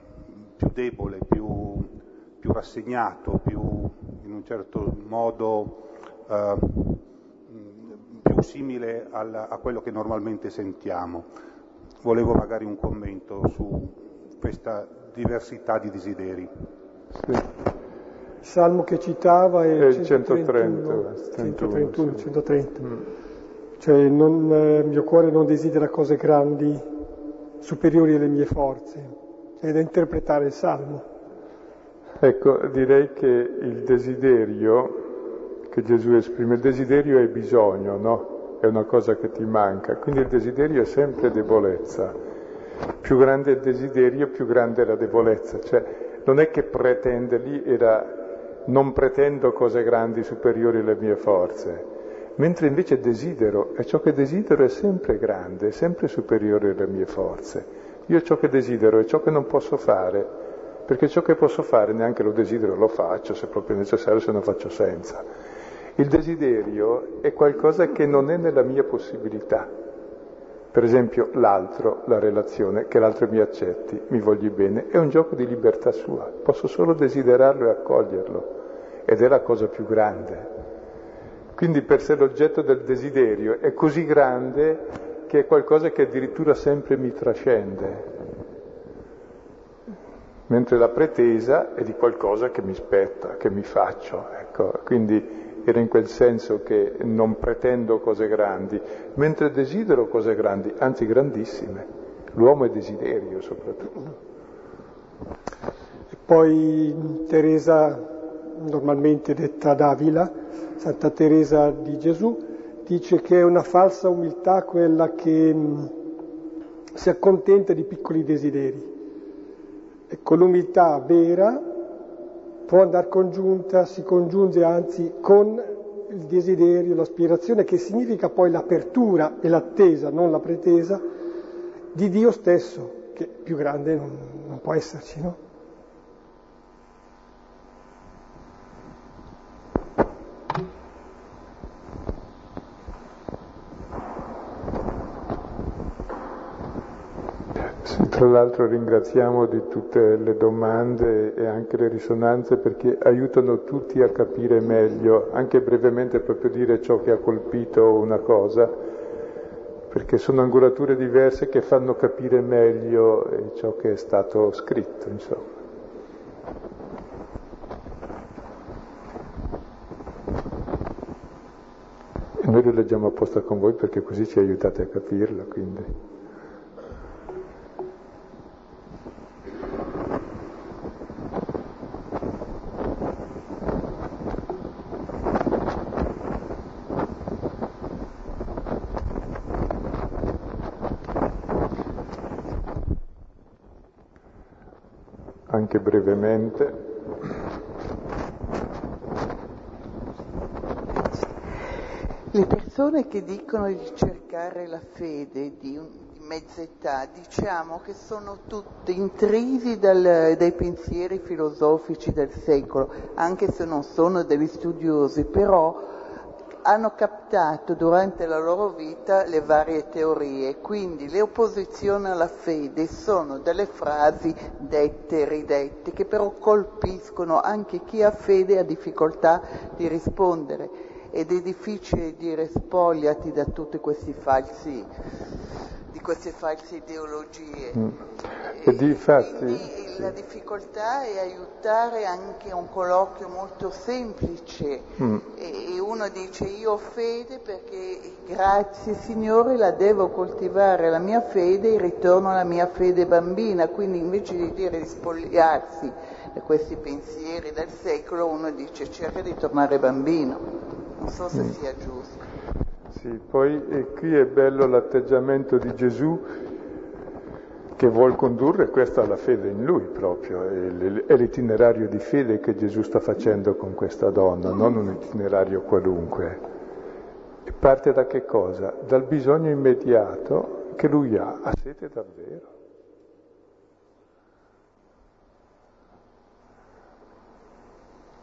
più debole, più, più, rassegnato, più in un certo modo eh, più simile al, a quello che normalmente sentiamo. Volevo magari un commento su questa diversità di desideri. Sì. Il salmo che citava è, il 131, 131, 130. Mm. Cioè non, eh, il mio cuore non desidera cose grandi, superiori alle mie forze. È da interpretare il Salmo. Ecco, direi che il desiderio che Gesù esprime, il desiderio è bisogno, no? È una cosa che ti manca, quindi il desiderio è sempre debolezza. Più grande il desiderio, più grande la debolezza. Cioè, non è che pretende lì, era non pretendo cose grandi superiori alle mie forze, mentre invece desidero, e ciò che desidero è sempre grande, è sempre superiore alle mie forze. Io ciò che desidero è ciò che non posso fare, perché ciò che posso fare neanche lo desidero, lo faccio, se proprio è necessario, se no faccio senza. Il desiderio è qualcosa che non è nella mia possibilità. Per esempio l'altro, la relazione, che l'altro mi accetti, mi vogli bene, è un gioco di libertà sua, posso solo desiderarlo e accoglierlo, ed è la cosa più grande. Quindi per sé l'oggetto del desiderio è così grande che è qualcosa che addirittura sempre mi trascende, mentre la pretesa è di qualcosa che mi spetta, che mi faccio. Ecco. Quindi era in quel senso che non pretendo cose grandi, mentre desidero cose grandi, anzi grandissime. L'uomo è desiderio soprattutto. E poi Teresa, normalmente detta Davila, Santa Teresa di Gesù dice che è una falsa umiltà quella che mm, si accontenta di piccoli desideri. Ecco, l'umiltà vera può andare congiunta, si congiunge anzi con il desiderio, l'aspirazione, che significa poi l'apertura e l'attesa, non la pretesa, di Dio stesso, che più grande non, non può esserci, no? Tra l'altro ringraziamo di tutte le domande e anche le risonanze perché aiutano tutti a capire meglio, anche brevemente proprio dire ciò che ha colpito una cosa, perché sono angolature diverse che fanno capire meglio eh, ciò che è stato scritto, insomma. E noi lo leggiamo apposta con voi perché così ci aiutate a capirlo, quindi. anche brevemente. Le persone che dicono di cercare la fede di, un, di mezza età, diciamo che sono tutte intrisi dal, dai pensieri filosofici del secolo, anche se non sono degli studiosi, però hanno captato durante la loro vita le varie teorie, quindi le opposizioni alla fede sono delle frasi dette e ridette che però colpiscono anche chi ha fede e ha difficoltà di rispondere ed è difficile dire spogliati da tutti questi falsi di queste false ideologie. Mm. E, di fatti, quindi sì. la difficoltà è aiutare anche un colloquio molto semplice Mm. e, uno dice io ho fede perché grazie Signore la devo coltivare la mia fede e ritorno alla mia fede bambina, quindi invece di dire di spogliarsi da questi pensieri del secolo uno dice cerca di tornare bambino, non so se Mm. sia giusto. Sì, poi e qui è bello l'atteggiamento di Gesù che vuol condurre questo alla fede in lui proprio, è l'itinerario di fede che Gesù sta facendo con questa donna, non un itinerario qualunque. E parte da che cosa? Dal bisogno immediato che lui ha, ha sete davvero.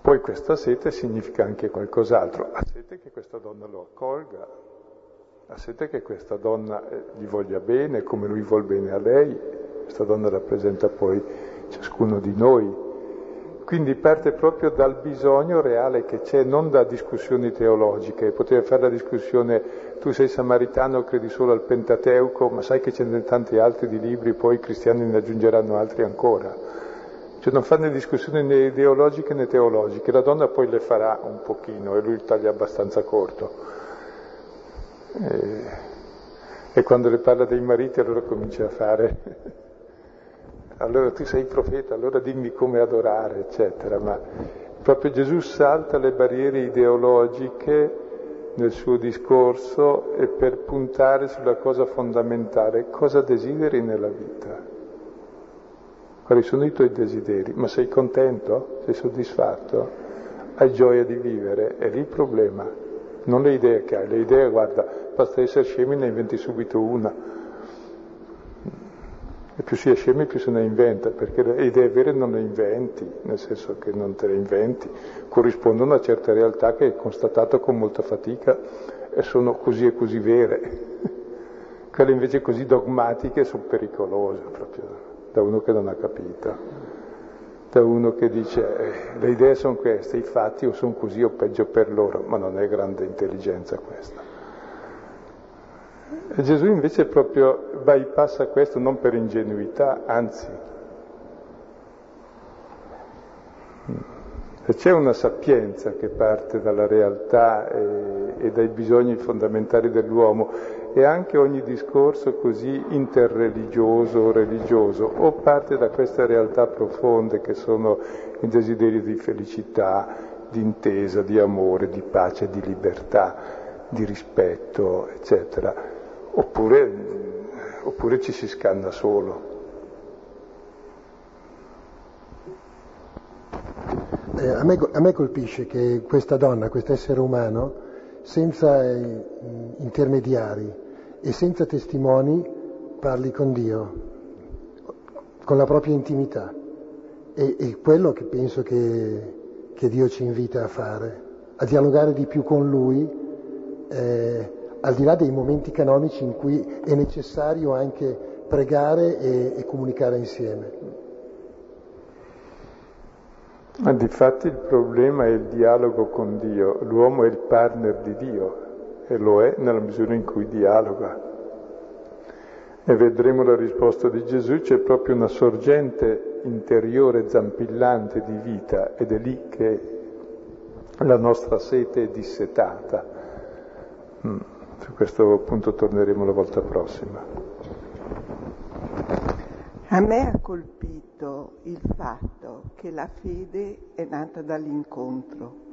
Poi questa sete significa anche qualcos'altro, ha sete che questa donna lo accolga, ha sete che questa donna eh, gli voglia bene come lui vuol bene a lei, questa donna rappresenta poi ciascuno di noi. Quindi parte proprio dal bisogno reale che c'è, non da discussioni teologiche. Poteva fare la discussione, tu sei samaritano, credi solo al Pentateuco, ma sai che ce ne sono tanti altri di libri, poi i cristiani ne aggiungeranno altri ancora. Cioè non fa né discussioni né ideologiche né teologiche, la donna poi le farà un pochino e lui taglia abbastanza corto. E, e quando le parla dei mariti allora comincia a fare, allora tu sei profeta, allora dimmi come adorare, eccetera. Ma proprio Gesù salta le barriere ideologiche nel suo discorso e per puntare sulla cosa fondamentale, cosa desideri nella vita. Quali sono i tuoi desideri? Ma sei contento? Sei soddisfatto? Hai gioia di vivere? È lì il problema. Non le idee che hai, le idee, guarda, basta essere scemi ne inventi subito una. E più si è scemi più se ne inventa, perché le idee vere non le inventi, nel senso che non te le inventi, corrispondono a certe realtà che hai constatato con molta fatica e sono così e così vere. Quelle invece così dogmatiche sono pericolose proprio da uno che non ha capito, da uno che dice eh, le idee sono queste, i fatti o sono così o peggio per loro, ma non è grande intelligenza questa. E Gesù invece proprio bypassa questo non per ingenuità, anzi. E c'è una sapienza che parte dalla realtà e, e dai bisogni fondamentali dell'uomo e anche ogni discorso così interreligioso o religioso o parte da queste realtà profonde che sono il desiderio di felicità, di intesa, di amore, di pace, di libertà, di rispetto, eccetera, oppure, oppure ci si scanna solo. Eh, a, me, a, me, colpisce che questa donna, questo essere umano, senza eh, intermediari e senza testimoni, parli con Dio, con la propria intimità. E, e quello che penso che, che, Dio ci invita a fare, a dialogare di più con Lui, eh, al di là dei momenti canonici in cui è necessario anche pregare e, e comunicare insieme. Ma difatti il problema è il dialogo con Dio, l'uomo è il partner di Dio e lo è nella misura in cui dialoga. E vedremo la risposta di Gesù, c'è proprio una sorgente interiore zampillante di vita ed è lì che la nostra sete è dissetata. Mm. Su questo punto torneremo la volta prossima. A me ha colpito il fatto che la fede è nata dall'incontro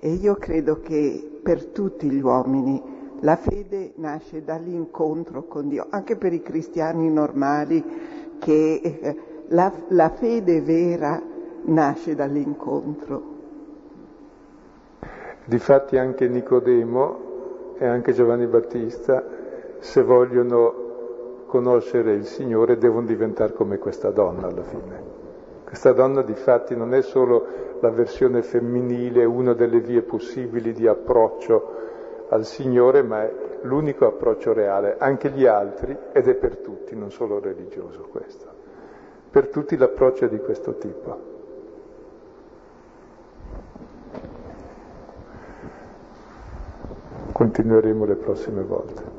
e io credo che per tutti gli uomini la fede nasce dall'incontro con Dio, anche per i cristiani normali che eh, la, la fede vera nasce dall'incontro. Difatti anche Nicodemo e anche Giovanni Battista, se vogliono conoscere il Signore, devono diventare come questa donna alla fine. Questa donna di fatti non è solo la versione femminile, una delle vie possibili di approccio al Signore, ma è l'unico approccio reale. Anche gli altri, ed è per tutti, non solo religioso questo, per tutti l'approccio è di questo tipo. Continueremo le prossime volte.